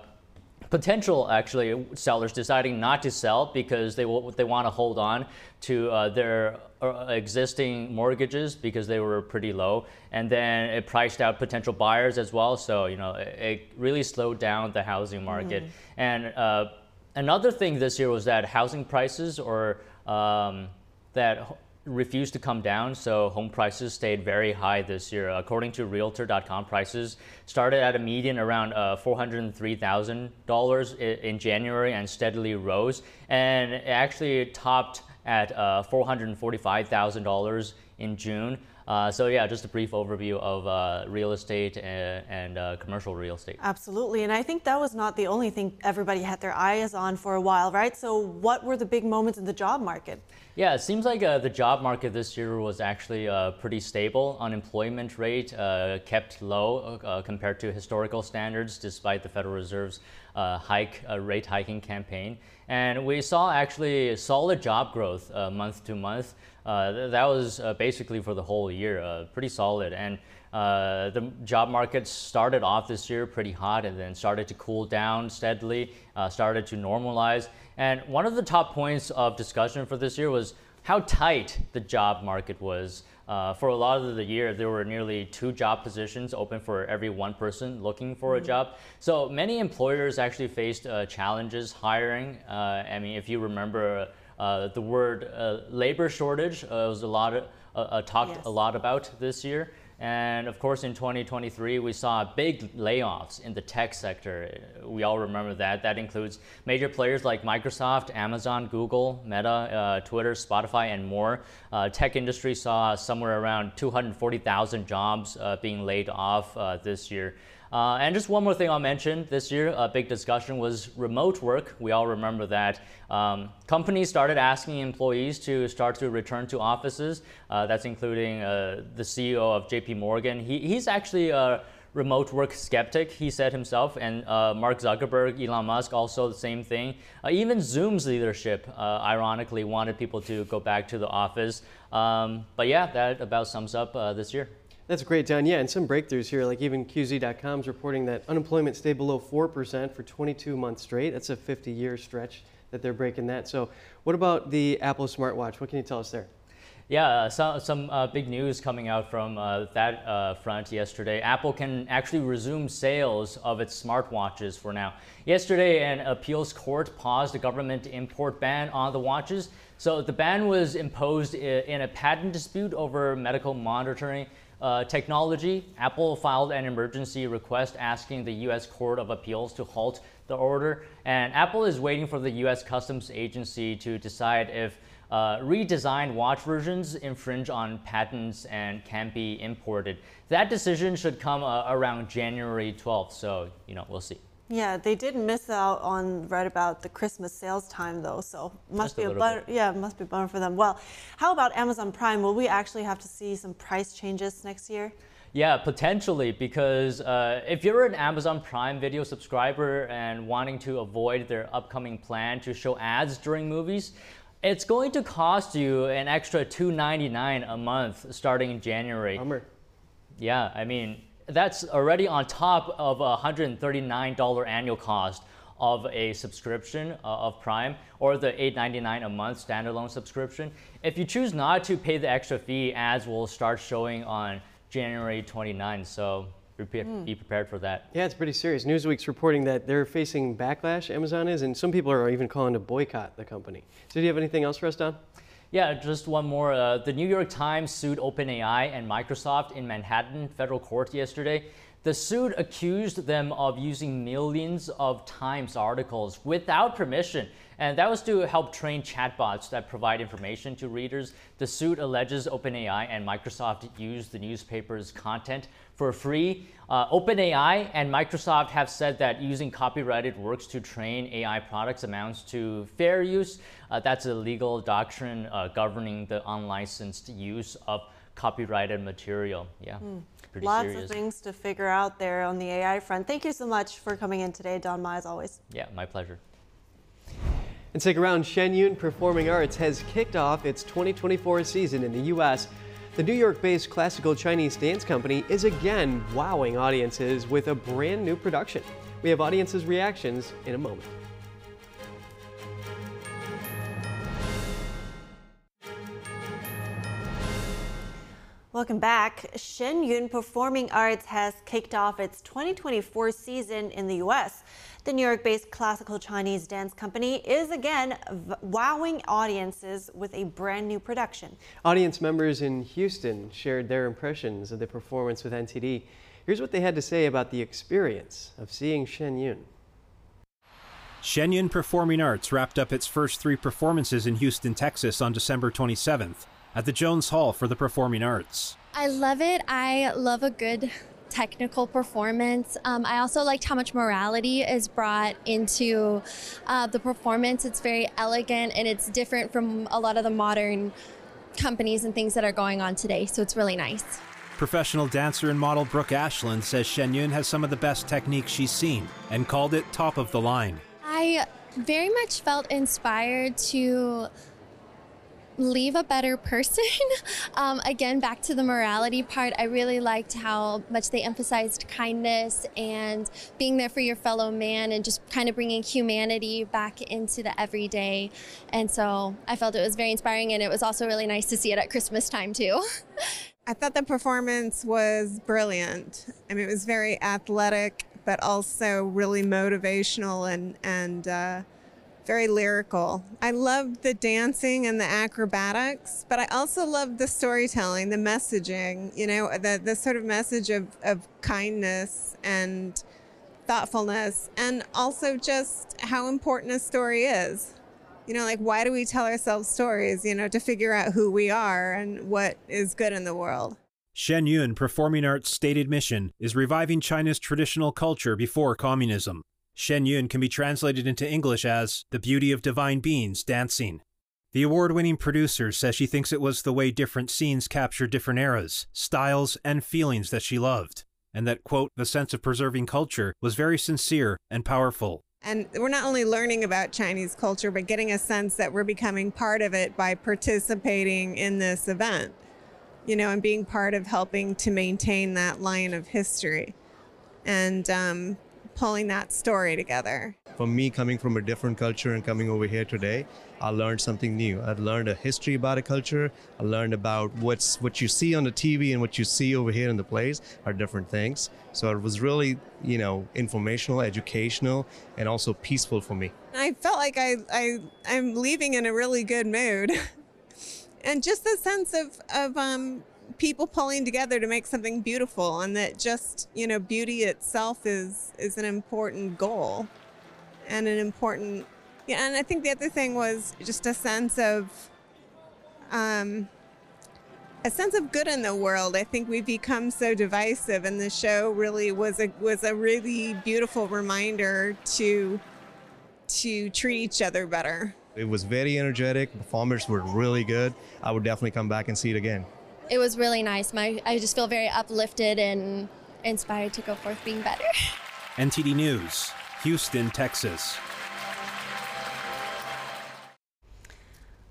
potential actually sellers deciding not to sell because they, they want to hold on to uh, their uh, existing mortgages because they were pretty low. And then it priced out potential buyers as well. So, you know, it, it really slowed down the housing market. Mm. And another thing this year was that housing prices or um, that refused to come down, so home prices stayed very high this year. According to Realtor.com, prices started at a median around uh, $403,000 in January and steadily rose, and actually topped at uh, $445,000 in June. Uh, so yeah, just a brief overview of uh, real estate and, and uh, commercial real estate. Absolutely, and I think that was not the only thing everybody had their eyes on for a while, right? So what were the big moments in the job market? Yeah, it seems like uh, the job market this year was actually uh, pretty stable. Unemployment rate uh, kept low compared to historical standards, despite the Federal Reserve's hike rate hiking campaign. And we saw actually solid job growth month to month. Uh, that was uh, basically for the whole year, uh, pretty solid. And uh, the job market started off this year pretty hot and then started to cool down steadily, uh, started to normalize. And one of the top points of discussion for this year was how tight the job market was. Uh, for a lot of the year, there were nearly two job positions open for every one person looking for a mm. job. So many employers actually faced challenges hiring. I mean, if you remember, uh, the word uh, labor shortage uh, was a lot of, uh, talked yes. a lot about this year. And of course, in 2023, we saw big layoffs in the tech sector. We all remember that. That includes major players like Microsoft, Amazon, Google, Meta, uh, Twitter, Spotify, and more. Uh, tech industry saw somewhere around 240,000 jobs uh, being laid off this year. Uh, and just one more thing I'll mention this year, a big discussion was remote work. We all remember that. Um, companies started asking employees to start to return to offices. Uh, that's including uh, the CEO of JP Morgan. He, he's actually a remote work skeptic, he said himself, and uh, Mark Zuckerberg, Elon Musk, also the same thing. Uh, even Zoom's leadership, uh, ironically, wanted people to go back to the office. Um, but yeah, that about sums up this year. That's great, Don. Yeah, and some breakthroughs here, like even QZ.com is reporting that unemployment stayed below 4% for 22 months straight. That's a 50 year stretch that they're breaking that. So, what about the Apple smartwatch? What can you tell us there? Yeah, uh, so, some uh, big news coming out from uh, that uh, front yesterday. Apple can actually resume sales of its smartwatches for now. Yesterday, an appeals court paused the government import ban on the watches. So the ban was imposed in a patent dispute over medical monitoring uh, technology, Apple filed an emergency request asking the U.S. Court of Appeals to halt the order. And Apple is waiting for the U.S. Customs Agency to decide if uh, redesigned watch versions infringe on patents and can be imported. That decision should come uh, around January 12th, so you know we'll see. Yeah, they did miss out on right about the Christmas sales time though, so must Just be a, a butter, yeah, must be a bummer for them. Well, how about Amazon Prime? Will we actually have to see some price changes next year? Yeah, potentially, because uh, if you're an Amazon Prime Video subscriber and wanting to avoid their upcoming plan to show ads during movies, it's going to cost you an extra $2.99 a month starting in January. Bummer. Yeah, I mean, that's already on top of a $139 annual cost of a subscription uh, of Prime or the $8.99 a month standalone subscription. If you choose not to pay the extra fee, ads will start showing on January 29. So mm. be prepared for that. Yeah, it's pretty serious. Newsweek's reporting that they're facing backlash, Amazon is, and some people are even calling to boycott the company. So do you have anything else for us, Don? Yeah, just one more. Uh, the New York Times sued OpenAI and Microsoft in Manhattan federal court yesterday. The suit accused them of using millions of Times articles without permission, and that was to help train chatbots that provide information to readers. The suit alleges OpenAI and Microsoft used the newspaper's content for free. Uh, OpenAI and Microsoft have said that using copyrighted works to train AI products amounts to fair use. Uh, that's a legal doctrine uh, governing the unlicensed use of copyrighted material. Yeah. Mm. Lots serious. of things to figure out there on the AI front. Thank you so much for coming in today, Don Ma, as always. Yeah, my pleasure. And stick around, Shen Yun Performing Arts has kicked off its 2024 season in the U.S. The New York based classical Chinese dance company is again wowing audiences with a brand new production. We have audiences' reactions in a moment. Welcome back. Shen Yun Performing Arts has kicked off its 2024 season in the U.S. The New York based classical Chinese dance company is again wowing audiences with a brand new production. Audience members in Houston shared their impressions of the performance with NTD. Here's what they had to say about the experience of seeing Shen Yun. Shen Yun Performing Arts wrapped up its first three performances in Houston, Texas on December 27th at the Jones Hall for the Performing Arts. I love it. I love a good technical performance. Um, I also liked how much morality is brought into uh, the performance. It's very elegant and it's different from a lot of the modern companies and things that are going on today. So it's really nice. Professional dancer and model Brooke Ashland says Shen Yun has some of the best techniques she's seen and called it top of the line. I very much felt inspired to leave a better person. um, again, back to the morality part, I really liked how much they emphasized kindness and being there for your fellow man and just kind of bringing humanity back into the everyday. And so I felt it was very inspiring, and it was also really nice to see it at Christmas time, too. I thought the performance was brilliant. I mean, it was very athletic, but also really motivational and, and, uh, very lyrical. I loved the dancing and the acrobatics, but I also loved the storytelling, the messaging, you know, the, the sort of message of, of kindness and thoughtfulness, and also just how important a story is. You know, like why do we tell ourselves stories, you know, to figure out who we are and what is good in the world. Shen Yun Performing Arts' stated mission is reviving China's traditional culture before communism. Shen Yun can be translated into English as the beauty of divine beings dancing. The award winning producer says she thinks it was the way different scenes capture different eras, styles, and feelings that she loved, and that, quote, the sense of preserving culture was very sincere and powerful. And we're not only learning about Chinese culture, but getting a sense that we're becoming part of it by participating in this event, you know, and being part of helping to maintain that line of history. And um, pulling that story together. For me, coming from a different culture and coming over here today, I learned something new. I learned a history about a culture. I learned about what's what you see on the TV and what you see over here in the place are different things. So it was really, you know, informational, educational, and also peaceful for me. I felt like I, I I'm leaving in a really good mood. and just the sense of, of um, people pulling together to make something beautiful and that just you know beauty itself is is an important goal and an important yeah and i think the other thing was just a sense of um a sense of good in the world. I think we've become so divisive and the show really was a was a really beautiful reminder to to treat each other better. It was very energetic. Performers were really good. I would definitely come back and see it again it was really nice. My I just feel very uplifted and inspired to go forth being better. NTD News, Houston, Texas.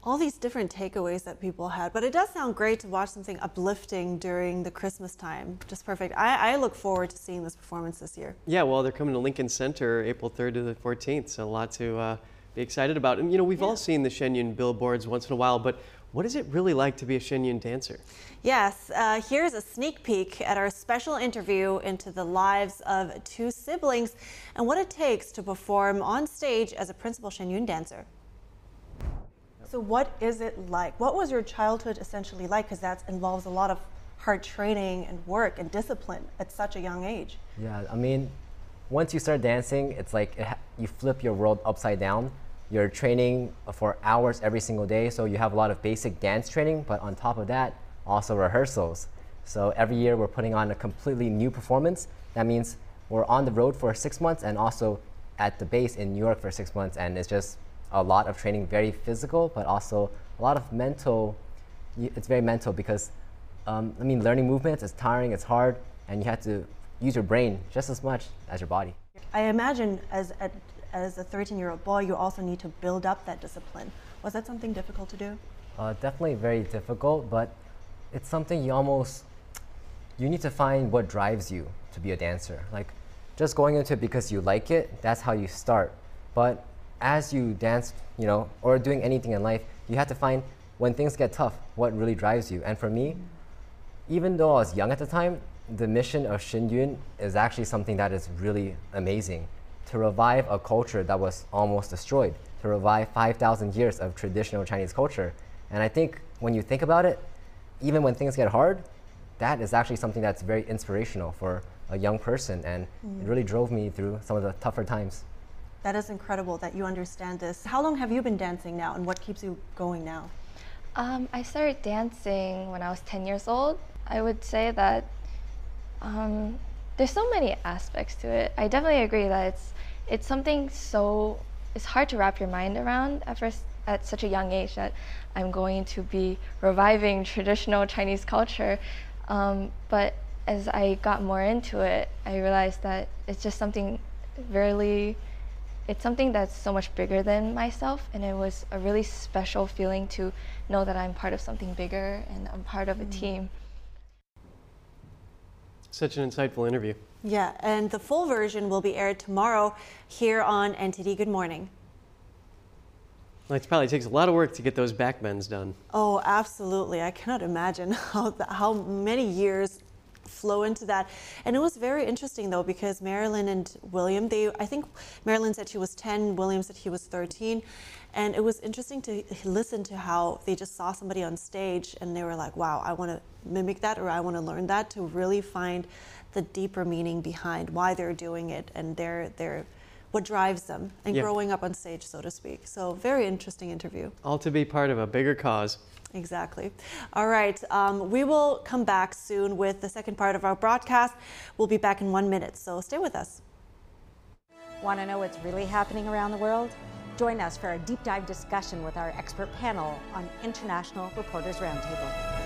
all these different takeaways that people had, but it does sound great to watch something uplifting during the Christmas time. Just perfect. I, I, look forward to seeing this performance this year. Yeah, well, they're coming to Lincoln Center April 3rd to the 14th, so a lot to uh, be excited about. And you know, we've yeah. all seen the Shen Yun billboards once in a while, but what is it really like to be a Shen Yun dancer? Yes, uh, here's a sneak peek at our special interview into the lives of two siblings and what it takes to perform on stage as a principal Shen Yun dancer. So what is it like? What was your childhood essentially like? Because that involves a lot of hard training and work and discipline at such a young age. Yeah, I mean, once you start dancing, it's like it you flip your world upside down you're training for hours every single day, so you have a lot of basic dance training, but on top of that, also rehearsals. So every year we're putting on a completely new performance. That means we're on the road for six months and also at the base in New York for six months, and it's just a lot of training, very physical, but also a lot of mental. It's very mental because, um, I mean, learning movements is tiring, it's hard, and you have to use your brain just as much as your body. I imagine as at as a 13 year old boy, you also need to build up that discipline. Was that something difficult to do? Uh, definitely very difficult, but it's something you almost you need to find what drives you to be a dancer. Like just going into it because you like it, that's how you start. But as you dance, you know, or doing anything in life, you have to find when things get tough, what really drives you. And for me, even though I was young at the time, the mission of Shen Yun is actually something that is really amazing to revive a culture that was almost destroyed, to revive 5,000 years of traditional Chinese culture. And I think when you think about it, even when things get hard, that is actually something that's very inspirational for a young person. And Mm. it really drove me through some of the tougher times. That is incredible that you understand this. How long have you been dancing now, and what keeps you going now? Um, I started dancing when I was 10 years old. I would say that um, there's so many aspects to it. I definitely agree that it's it's something so it's hard to wrap your mind around at first at such a young age that I'm going to be reviving traditional Chinese culture. Um, but as I got more into it, I realized that it's just something really it's something that's so much bigger than myself and it was a really special feeling to know that I'm part of something bigger and I'm part of a team. Such an insightful interview. Yeah, and the full version will be aired tomorrow here on NTD Good Morning. It probably takes a lot of work to get those back bends done. Oh, absolutely. I cannot imagine how, th- how many years flow into that. And it was very interesting though because Marilyn and William, they I think Marilyn said she was 10, William said he was 13. And it was interesting to listen to how they just saw somebody on stage and they were like, wow, I want to mimic that or I want to learn that to really find the deeper meaning behind why they're doing it and their their what drives them and Yeah. growing up on stage, so to speak. So very interesting interview. All to be part of a bigger cause. Exactly. All right. Um, we will come back soon with the second part of our broadcast. We'll be back in one minute, so stay with us. Want to know what's really happening around the world? Join us for a deep dive discussion with our expert panel on International Reporters Roundtable.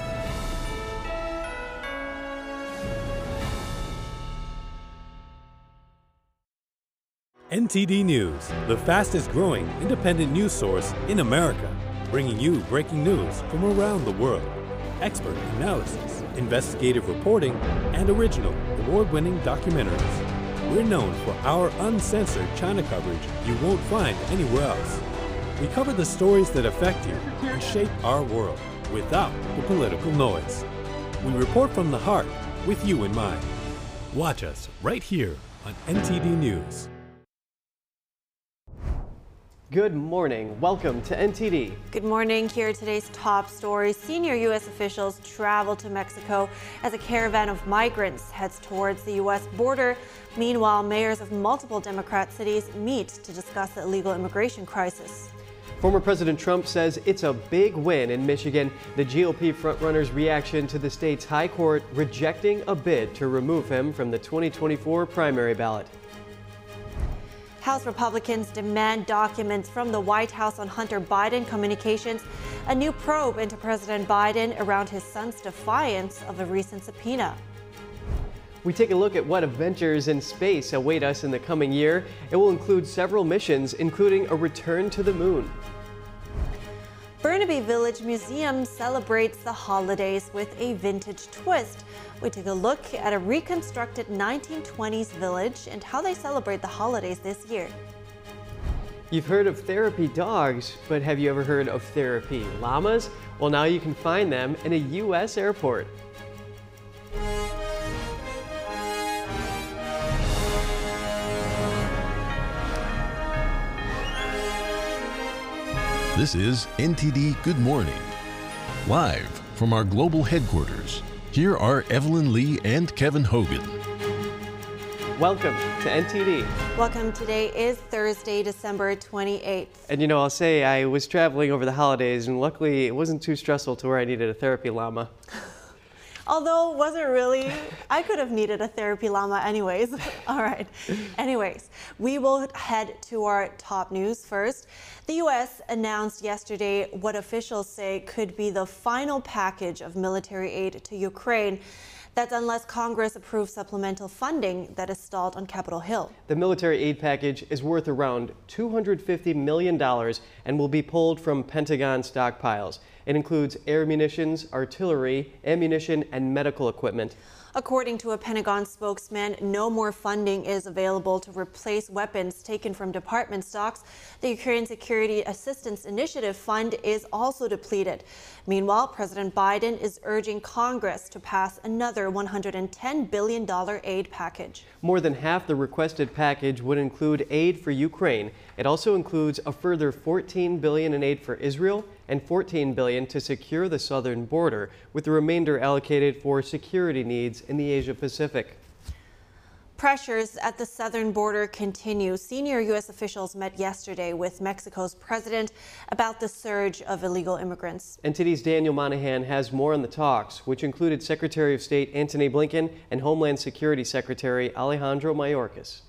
NTD News, the fastest growing independent news source in America, bringing you breaking news from around the world. Expert analysis, investigative reporting, and original award winning documentaries. We're known for our uncensored China coverage you won't find anywhere else. We cover the stories that affect you and shape our world without the political noise. We report from the heart with you in mind. Watch us right here on NTD News. Good morning. Welcome to NTD. Good morning. Here are today's top stories. Senior U.S. officials travel to Mexico as a caravan of migrants heads towards the U.S. border. Meanwhile, mayors of multiple Democrat cities meet to discuss the illegal immigration crisis. Former President Trump says it's a big win in Michigan. The GOP frontrunner's reaction to the state's high court rejecting a bid to remove him from the 2024 primary ballot. House Republicans demand documents from the White House on Hunter Biden communications, a new probe into President Biden around his son's defiance of a recent subpoena. We take a look at what adventures in space await us in the coming year. It will include several missions, including a return to the moon. Burnaby Village Museum celebrates the holidays with a vintage twist. We take a look at a reconstructed 1920s village and how they celebrate the holidays this year. You've heard of therapy dogs, but have you ever heard of therapy llamas? Well, now you can find them in a U.S. airport. This is NTD Good Morning. Live from our global headquarters, here are Evelyn Lee and Kevin Hogan. Welcome to NTD. Welcome. Today is Thursday, December 28th. And you know, I'll say I was traveling over the holidays, and luckily it wasn't too stressful to where I needed a therapy llama. Although, was it really? I could have needed a therapy llama anyways. All right. Anyways, we will head to our top news first. The U.S. announced yesterday what officials say could be the final package of military aid to Ukraine. That's unless Congress approves supplemental funding that is stalled on Capitol Hill. The military aid package is worth around $250 million and will be pulled from Pentagon stockpiles. It includes air munitions, artillery, ammunition, and medical equipment. According to a Pentagon spokesman, no more funding is available to replace weapons taken from department stocks. The Ukraine Security Assistance Initiative Fund is also depleted. Meanwhile, President Biden is urging Congress to pass another $110 billion aid package. More than half the requested package would include aid for Ukraine. It also includes a further 14 billion in aid for Israel and 14 billion to secure the southern border, with the remainder allocated for security needs in the Asia Pacific. Pressures at the southern border continue. Senior U.S. officials met yesterday with Mexico's president about the surge of illegal immigrants. NTD's Daniel Monahan has more on the talks, which included Secretary of State Antony Blinken and Homeland Security Secretary Alejandro Mayorkas.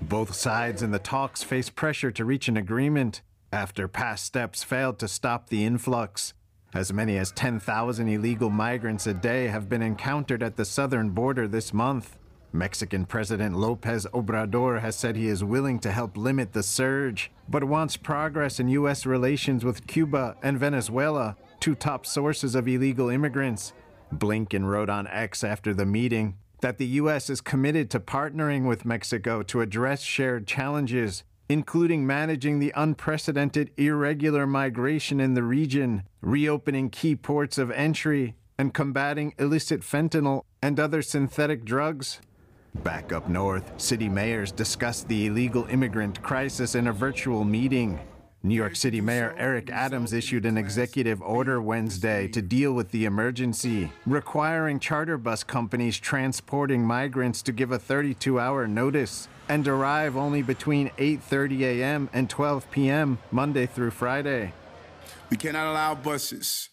Both sides in the talks face pressure to reach an agreement after past steps failed to stop the influx. As many as 10,000 illegal migrants a day have been encountered at the southern border this month. Mexican President Lopez Obrador has said he is willing to help limit the surge, but wants progress in U.S. relations with Cuba and Venezuela, two top sources of illegal immigrants. Blinken wrote on X after the meeting that the U.S. is committed to partnering with Mexico to address shared challenges, including managing the unprecedented irregular migration in the region, reopening key ports of entry, and combating illicit fentanyl and other synthetic drugs. Back up north, city mayors discussed the illegal immigrant crisis in a virtual meeting. New York City Mayor Eric Adams issued an executive order Wednesday to deal with the emergency, requiring charter bus companies transporting migrants to give a 32-hour notice and arrive only between 8:30 a.m. and 12 p.m. Monday through Friday. We cannot allow buses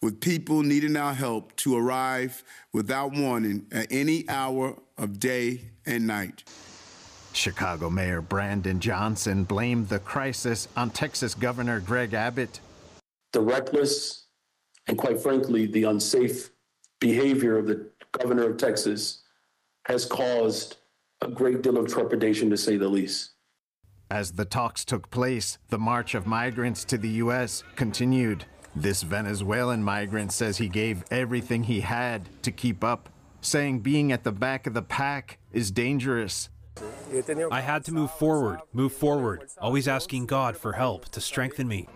with people needing our help to arrive without warning at any hour of day and night. Chicago Mayor Brandon Johnson blamed the crisis on Texas Governor Greg Abbott. The reckless and, quite frankly, the unsafe behavior of the governor of Texas has caused a great deal of trepidation, to say the least. As the talks took place, the march of migrants to the U.S. continued. This Venezuelan migrant says he gave everything he had to keep up, saying being at the back of the pack is dangerous. I had to move forward, move forward, always asking God for help to strengthen me.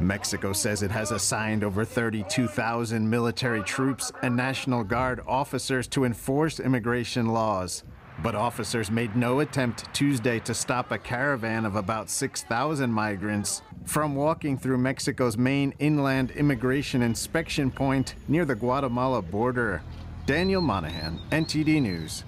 Mexico says it has assigned over 32,000 military troops and National Guard officers to enforce immigration laws. But officers made no attempt Tuesday to stop a caravan of about 6,000 migrants from walking through Mexico's main inland immigration inspection point near the Guatemala border. Daniel Monahan, NTD News.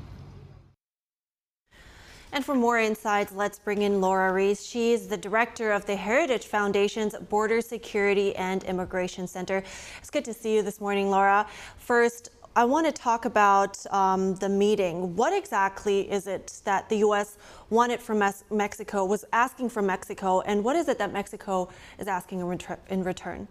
And for more insights, let's bring in Lora Ries. She is the director of the Heritage Foundation's Border Security and Immigration Center. It's good to see you this morning, Laura. First, I want to talk about um, the meeting. What exactly is it that the U.S. wanted from Mexico, was asking from Mexico, and what is it that Mexico is asking in, in return?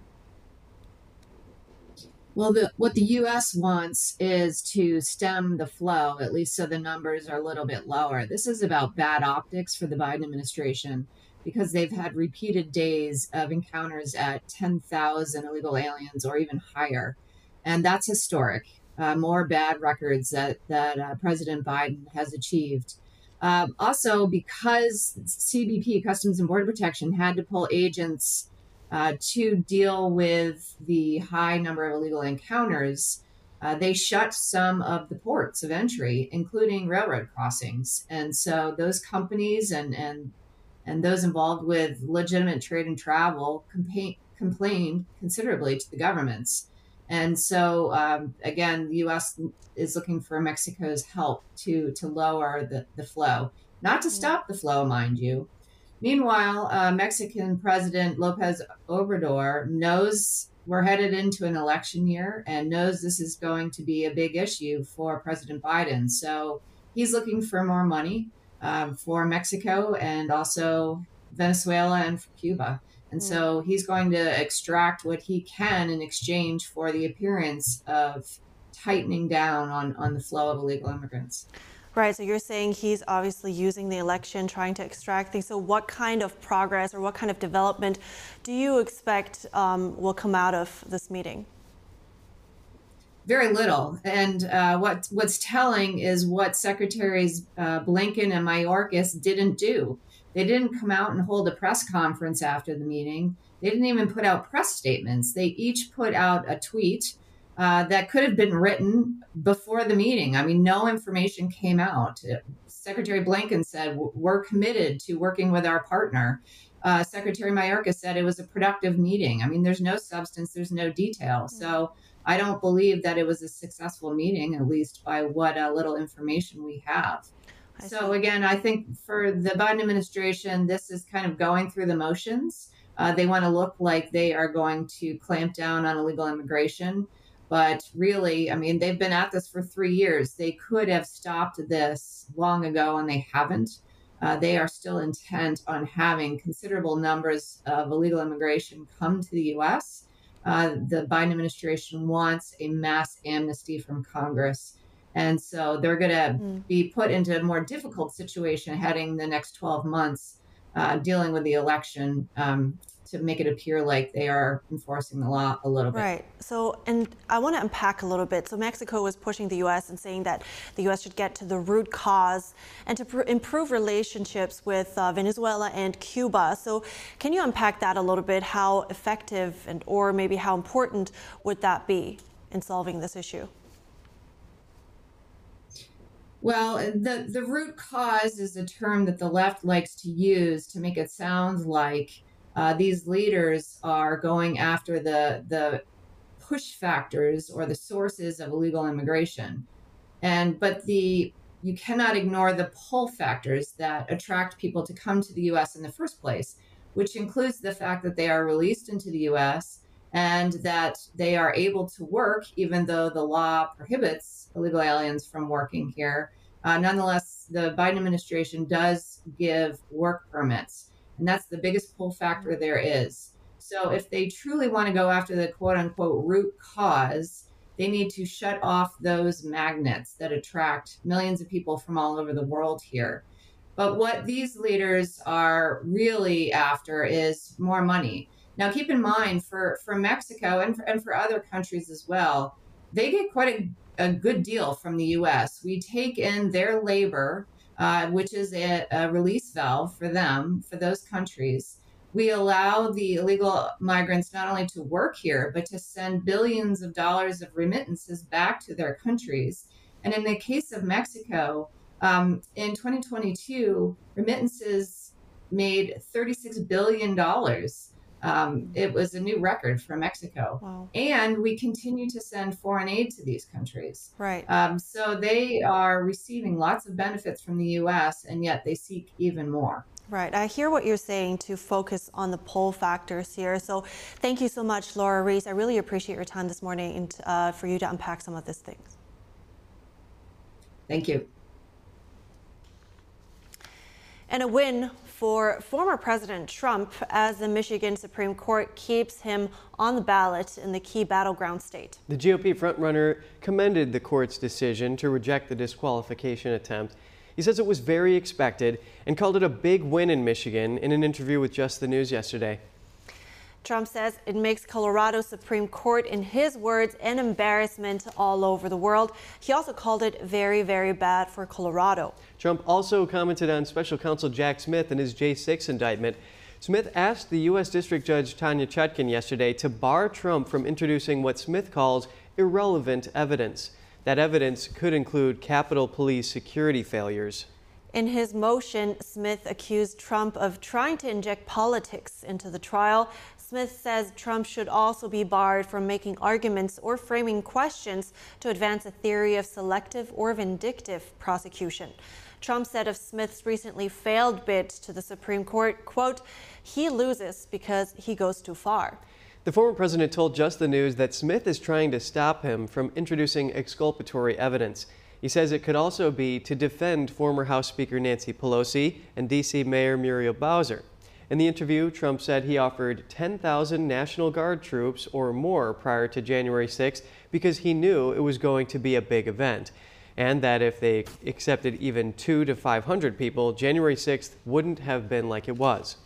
Well, the, what the U.S. wants is to stem the flow, at least so the numbers are a little bit lower. This is about bad optics for the Biden administration because they've had repeated days of encounters at 10,000 illegal aliens or even higher. And that's historic uh, more bad records that that uh, President Biden has achieved. Um, also, because CBP, Customs and Border Protection, had to pull agents uh, to deal with the high number of illegal encounters, uh, they shut some of the ports of entry, including railroad crossings. And so those companies and and and those involved with legitimate trade and travel complained considerably to the governments. And so, um, again, the U.S. is looking for Mexico's help to to lower the, the flow, not to stop the flow, mind you. Meanwhile, uh, Mexican President Lopez Obrador knows we're headed into an election year and knows this is going to be a big issue for President Biden. So he's looking for more money um, for Mexico and also Venezuela and for Cuba. And hmm. so he's going to extract what he can in exchange for the appearance of tightening down on, on the flow of illegal immigrants. Right. So you're saying he's obviously using the election, trying to extract things. So, what kind of progress or what kind of development do you expect um, will come out of this meeting? very little. And uh, what what's telling is what Secretaries uh, Blinken and Mayorkas didn't do. They didn't come out and hold a press conference after the meeting. They didn't even put out press statements. They each put out a tweet uh, that could have been written before the meeting. I mean, no information came out. Secretary Blinken said, We're committed to working with our partner. Uh, Secretary Mayorkas said it was a productive meeting. I mean, there's no substance, there's no detail. So I don't believe that it was a successful meeting, at least by what uh, little information we have. so, again, I think for the Biden administration, this is kind of going through the motions. Uh, they want to look like they are going to clamp down on illegal immigration. But really, I mean, they've been at this for three years. They could have stopped this long ago, and they haven't. Uh, they are still intent on having considerable numbers of illegal immigration come to the U.S. Uh, the Biden administration wants a mass amnesty from Congress. And so they're going to mm. be put into a more difficult situation heading the next 12 months, uh, dealing with the election. Um, to make it appear like they are enforcing the law a little bit. Right. So, and I want to unpack a little bit. So, Mexico was pushing the U.S. and saying that the U.S. should get to the root cause and to pr- improve relationships with uh, Venezuela and Cuba. So, can you unpack that a little bit? How effective and or maybe how important would that be in solving this issue? Well, the, the root cause is a term that the left likes to use to make it sound like uh, these leaders are going after the the push factors or the sources of illegal immigration. And but the you cannot ignore the pull factors that attract people to come to the US in the first place which includes the fact that they are released into the US and that they are able to work even though the law prohibits illegal aliens from working here uh, nonetheless the biden administration does give work permits and that's the biggest pull factor there is. So if they truly want to go after the quote unquote root cause, they need to shut off those magnets that attract millions of people from all over the world here. But what these leaders are really after is more money. Now, keep in mind for, for Mexico and for, and for other countries as well, they get quite a, a good deal from the US. We take in their labor uh, which is a, a release valve for them, for those countries. We allow the illegal migrants not only to work here, but to send billions of dollars of remittances back to their countries. And in the case of Mexico, um, in 2022, remittances made $36 billion um, it was a new record for Mexico. Wow. And we continue to send foreign aid to these countries. Right. Um, so they are receiving lots of benefits from the U.S., and yet they seek even more. Right. I hear what you're saying to focus on the pull factors here. So thank you so much, Lora Ries. I really appreciate your time this morning and uh, for you to unpack some of these things. Thank you. And a win for former President Trump as the Michigan Supreme Court keeps him on the ballot in the key battleground state. The GOP frontrunner commended the court's decision to reject the disqualification attempt. He says it was very expected and called it a big win in Michigan in an interview with Just the News yesterday. Trump says it makes Colorado Supreme Court, in his words, an embarrassment all over the world. He also called it very, very bad for Colorado. Trump also commented on special counsel Jack Smith and his J6 indictment. Smith asked the U.S. District Judge Tanya Chutkan yesterday to bar Trump from introducing what Smith calls irrelevant evidence. That evidence could include Capitol Police security failures. In his motion, Smith accused Trump of trying to inject politics into the trial. Smith says Trump should also be barred from making arguments or framing questions to advance a theory of selective or vindictive prosecution. Trump said of Smith's recently failed bid to the Supreme Court, quote, he loses because he goes too far. The former president told Just the News that Smith is trying to stop him from introducing exculpatory evidence. He says it could also be to defend former House Speaker Nancy Pelosi and D.C. Mayor Muriel Bowser. In the interview, Trump said he offered 10,000 National Guard troops or more prior to January 6 because he knew it was going to be a big event, and that if they accepted even two to 500 people, January 6th wouldn't have been like it was.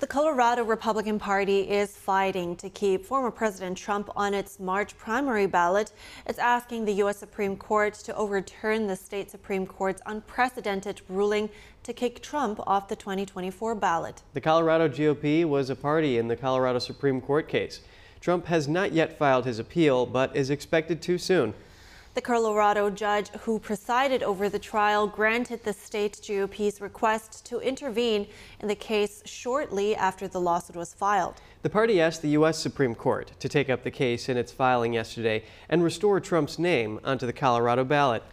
The Colorado Republican Party is fighting to keep former President Trump on its March primary ballot. It's asking the U.S. Supreme Court to overturn the state Supreme Court's unprecedented ruling to kick Trump off the 2024 ballot. The Colorado GOP was a party in the Colorado Supreme Court case. Trump has not yet filed his appeal, but is expected to soon. The Colorado judge who presided over the trial granted the state GOP's request to intervene in the case shortly after the lawsuit was filed. The party asked the U.S. Supreme Court to take up the case in its filing yesterday and restore Trump's name onto the Colorado ballot.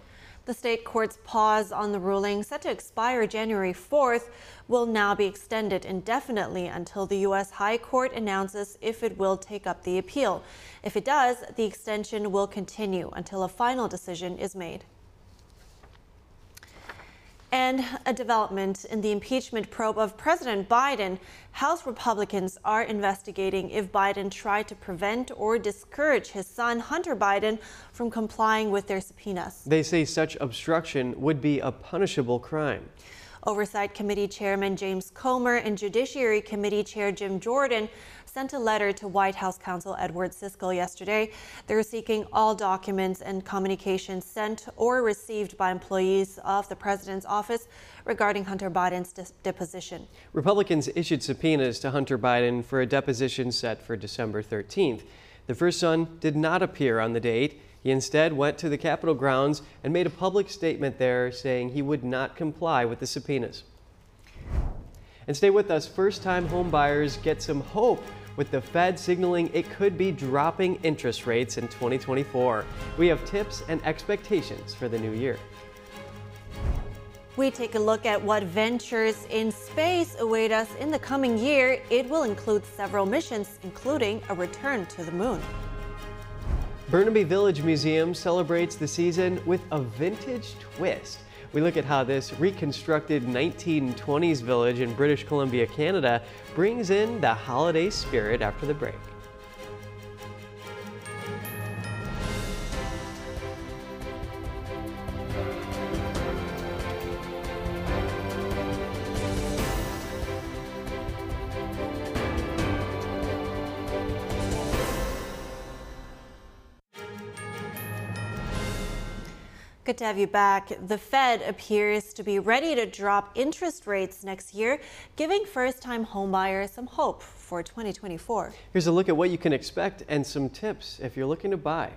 The state court's pause on the ruling, set to expire January 4th, will now be extended indefinitely until the U.S. High Court announces if it will take up the appeal. If it does, the extension will continue until a final decision is made. And a development in the impeachment probe of President Biden. House Republicans are investigating if Biden tried to prevent or discourage his son, Hunter Biden, from complying with their subpoenas. They say such obstruction would be a punishable crime. Oversight Committee Chairman James Comer and Judiciary Committee Chair Jim Jordan sent a letter to White House counsel Edward Siskel yesterday. They're seeking all documents and communications sent or received by employees of the president's office regarding Hunter Biden's deposition. Republicans issued subpoenas to Hunter Biden for a deposition set for December 13th. The first son did not appear on the date. He instead went to the Capitol grounds and made a public statement there saying he would not comply with the subpoenas. And stay with us. First time home buyers get some hope with the Fed signaling it could be dropping interest rates in 2024. We have tips and expectations for the new year. We take a look at what ventures in space await us in the coming year. It will include several missions, including a return to the moon. Burnaby Village Museum celebrates the season with a vintage twist. We look at how this reconstructed 1920s village in British Columbia, Canada brings in the holiday spirit after the break. Good to have you back. The Fed appears to be ready to drop interest rates next year, giving first time homebuyers some hope for 2024. Here's a look at what you can expect and some tips if you're looking to buy.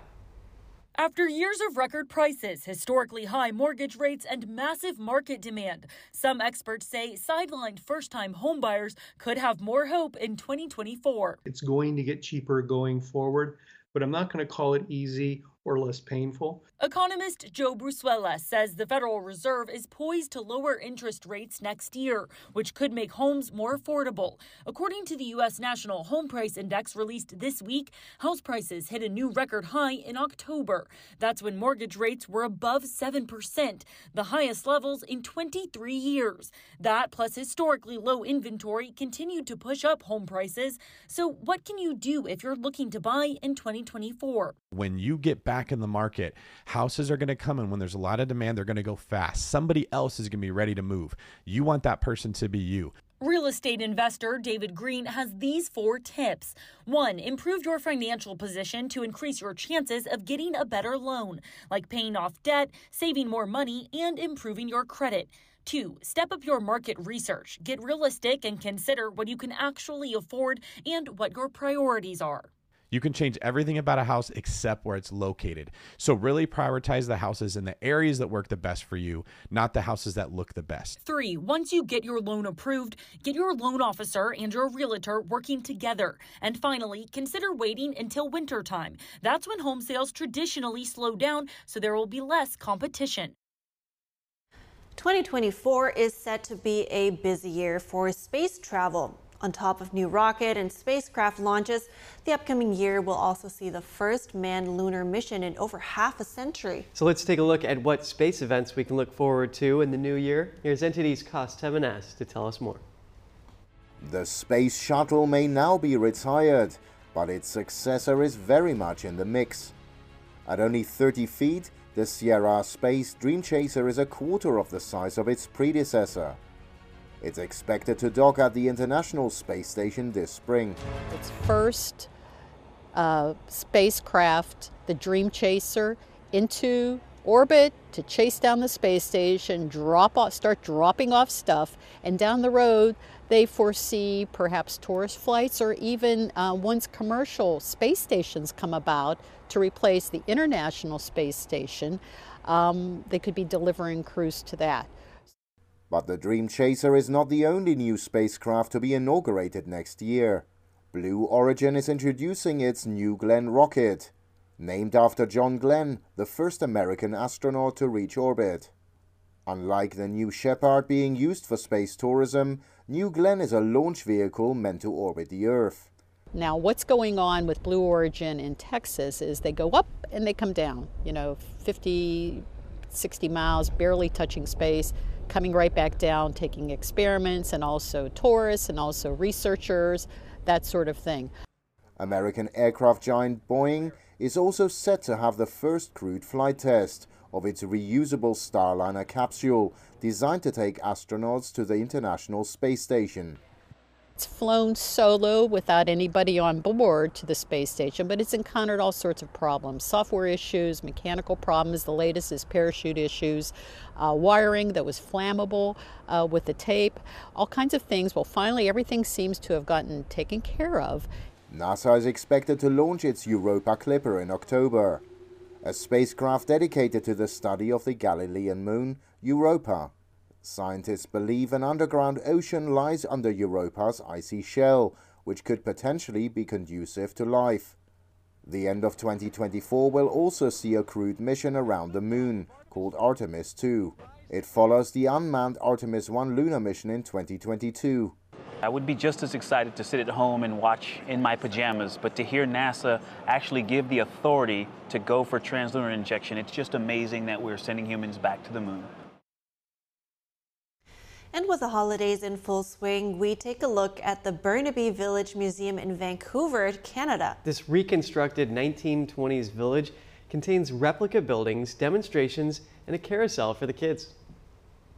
After years of record prices, historically high mortgage rates, and massive market demand, some experts say sidelined first time homebuyers could have more hope in 2024. It's going to get cheaper going forward, but I'm not going to call it easy or less painful. Economist Joe Brusuelas says the Federal Reserve is poised to lower interest rates next year, which could make homes more affordable. According to the U.S. National Home Price Index released this week, house prices hit a new record high in October. That's when mortgage rates were above 7%, the highest levels in 23 years. That, plus historically low inventory, continued to push up home prices. So, what can you do if you're looking to buy in 2024? When you get back in the market, houses are going to come in when there's a lot of demand, they're going to go fast. Somebody else is going to be ready to move. You want that person to be you. Real estate investor David Greene has these four tips. One, improve your financial position to increase your chances of getting a better loan, like paying off debt, saving more money, and improving your credit. Two, step up your market research. Get realistic and consider what you can actually afford and what your priorities are. You can change everything about a house except where it's located. So, really prioritize the houses in the areas that work the best for you, not the houses that look the best. Three, once you get your loan approved, get your loan officer and your realtor working together. And finally, consider waiting until wintertime. That's when home sales traditionally slow down, so there will be less competition. 2024 is set to be a busy year for space travel. On top of new rocket and spacecraft launches, the upcoming year will also see the first manned lunar mission in over half a century. So let's take a look at what space events we can look forward to in the new year. Here's NTD's Kos Temenes to tell us more. The space shuttle may now be retired, but its successor is very much in the mix. At only 30 feet, the Sierra Space Dream Chaser is a quarter of the size of its predecessor. It's expected to dock at the International Space Station this spring. Its first uh, spacecraft, the Dream Chaser, into orbit to chase down the space station, drop off, start dropping off stuff, and down the road they foresee perhaps tourist flights or even uh, once commercial space stations come about to replace the International Space Station, um, they could be delivering crews to that. But the Dream Chaser is not the only new spacecraft to be inaugurated next year. Blue Origin is introducing its New Glenn rocket, named after John Glenn, the first American astronaut to reach orbit. Unlike the New Shepard being used for space tourism, New Glenn is a launch vehicle meant to orbit the Earth. Now, what's going on with Blue Origin in Texas is they go up and they come down, you know, 50, 60 miles, barely touching space, coming right back down, taking experiments and also tourists and also researchers, that sort of thing. American aircraft giant Boeing is also set to have the first crewed flight test of its reusable Starliner capsule designed to take astronauts to the International Space Station. It's flown solo without anybody on board to the space station, but it's encountered all sorts of problems software issues, mechanical problems. The latest is parachute issues, uh, wiring that was flammable uh, with the tape, all kinds of things. Well, finally, everything seems to have gotten taken care of. NASA is expected to launch its Europa Clipper in October, a spacecraft dedicated to the study of the Galilean moon, Europa. Scientists believe an underground ocean lies under Europa's icy shell, which could potentially be conducive to life. The end of 2024 will also see a crewed mission around the moon, called Artemis 2. It follows the unmanned Artemis 1 lunar mission in 2022. I would be just as excited to sit at home and watch in my pajamas, but to hear NASA actually give the authority to go for translunar injection, it's just amazing that we're sending humans back to the moon. And with the holidays in full swing, we take a look at the Burnaby Village Museum in Vancouver, Canada. This reconstructed 1920s village contains replica buildings, demonstrations, and a carousel for the kids.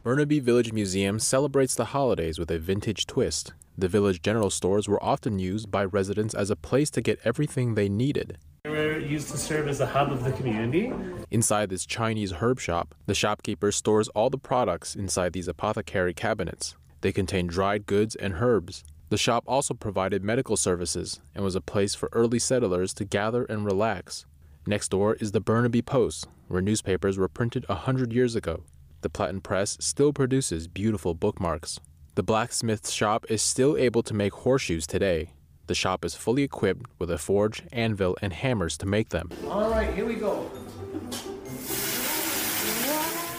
Burnaby Village Museum celebrates the holidays with a vintage twist. The village general stores were often used by residents as a place to get everything they needed. Were used to serve as a hub of the community. Inside this Chinese herb shop, the shopkeeper stores all the products inside these apothecary cabinets. They contain dried goods and herbs. The shop also provided medical services and was a place for early settlers to gather and relax. Next door is the Burnaby Post, where newspapers were printed a hundred years ago. The Platen Press still produces beautiful bookmarks. The blacksmith shop is still able to make horseshoes today. The shop is fully equipped with a forge, anvil, and hammers to make them. All right, here we go.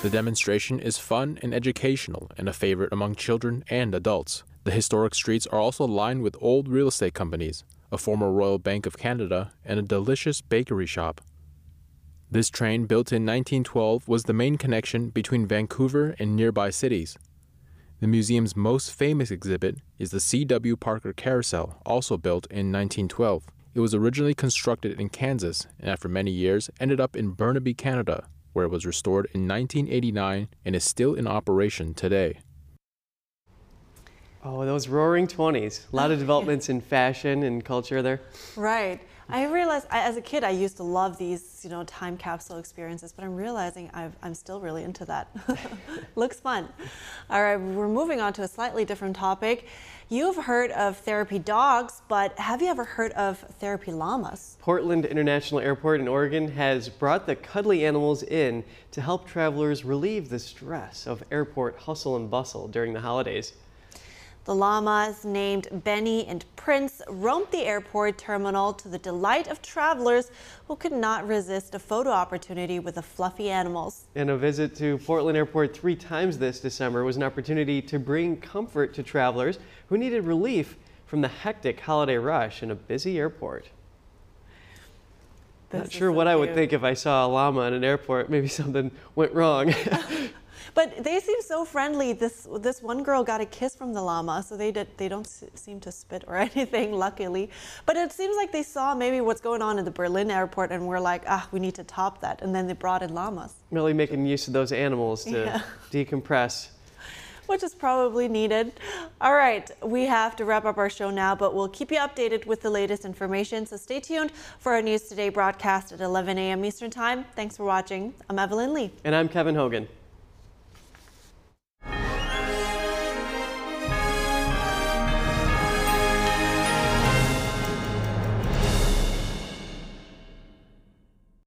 The demonstration is fun and educational and a favorite among children and adults. The historic streets are also lined with old real estate companies, a former Royal Bank of Canada, and a delicious bakery shop. This train, built in 1912, was the main connection between Vancouver and nearby cities. The museum's most famous exhibit is the C.W. Parker Carousel, also built in 1912. It was originally constructed in Kansas and after many years ended up in Burnaby, Canada, where it was restored in 1989 and is still in operation today. Oh, those roaring 20s. A lot of developments in fashion and culture there. Right. I realized I, as a kid I used to love these, you know, time capsule experiences, but I'm realizing i am still really into that. Looks fun. All right, we're moving on to a slightly different topic. You've heard of therapy dogs, but have you ever heard of therapy llamas? Portland International Airport in Oregon has brought the cuddly animals in to help travelers relieve the stress of airport hustle and bustle during the holidays. The llamas, named Benny and Prince, roamed the airport terminal to the delight of travelers who could not resist a photo opportunity with the fluffy animals. And a visit to Portland Airport three times this December was an opportunity to bring comfort to travelers who needed relief from the hectic holiday rush in a busy airport. This Not sure so what cute. I would think if I saw a llama in an airport. Maybe something went wrong. But they seem so friendly. This this one girl got a kiss from the llama, so they did, they don't seem to spit or anything, luckily. But it seems like they saw maybe what's going on in the Berlin airport and we're like, ah, we need to top that. And then they brought in llamas. Really making use of those animals to yeah. decompress. which is probably needed. All right, we have to wrap up our show now, but we'll keep you updated with the latest information. So stay tuned for our News Today broadcast at 11 a.m. Eastern Time. Thanks for watching. I'm Evelyn Lee. And I'm Kevin Hogan.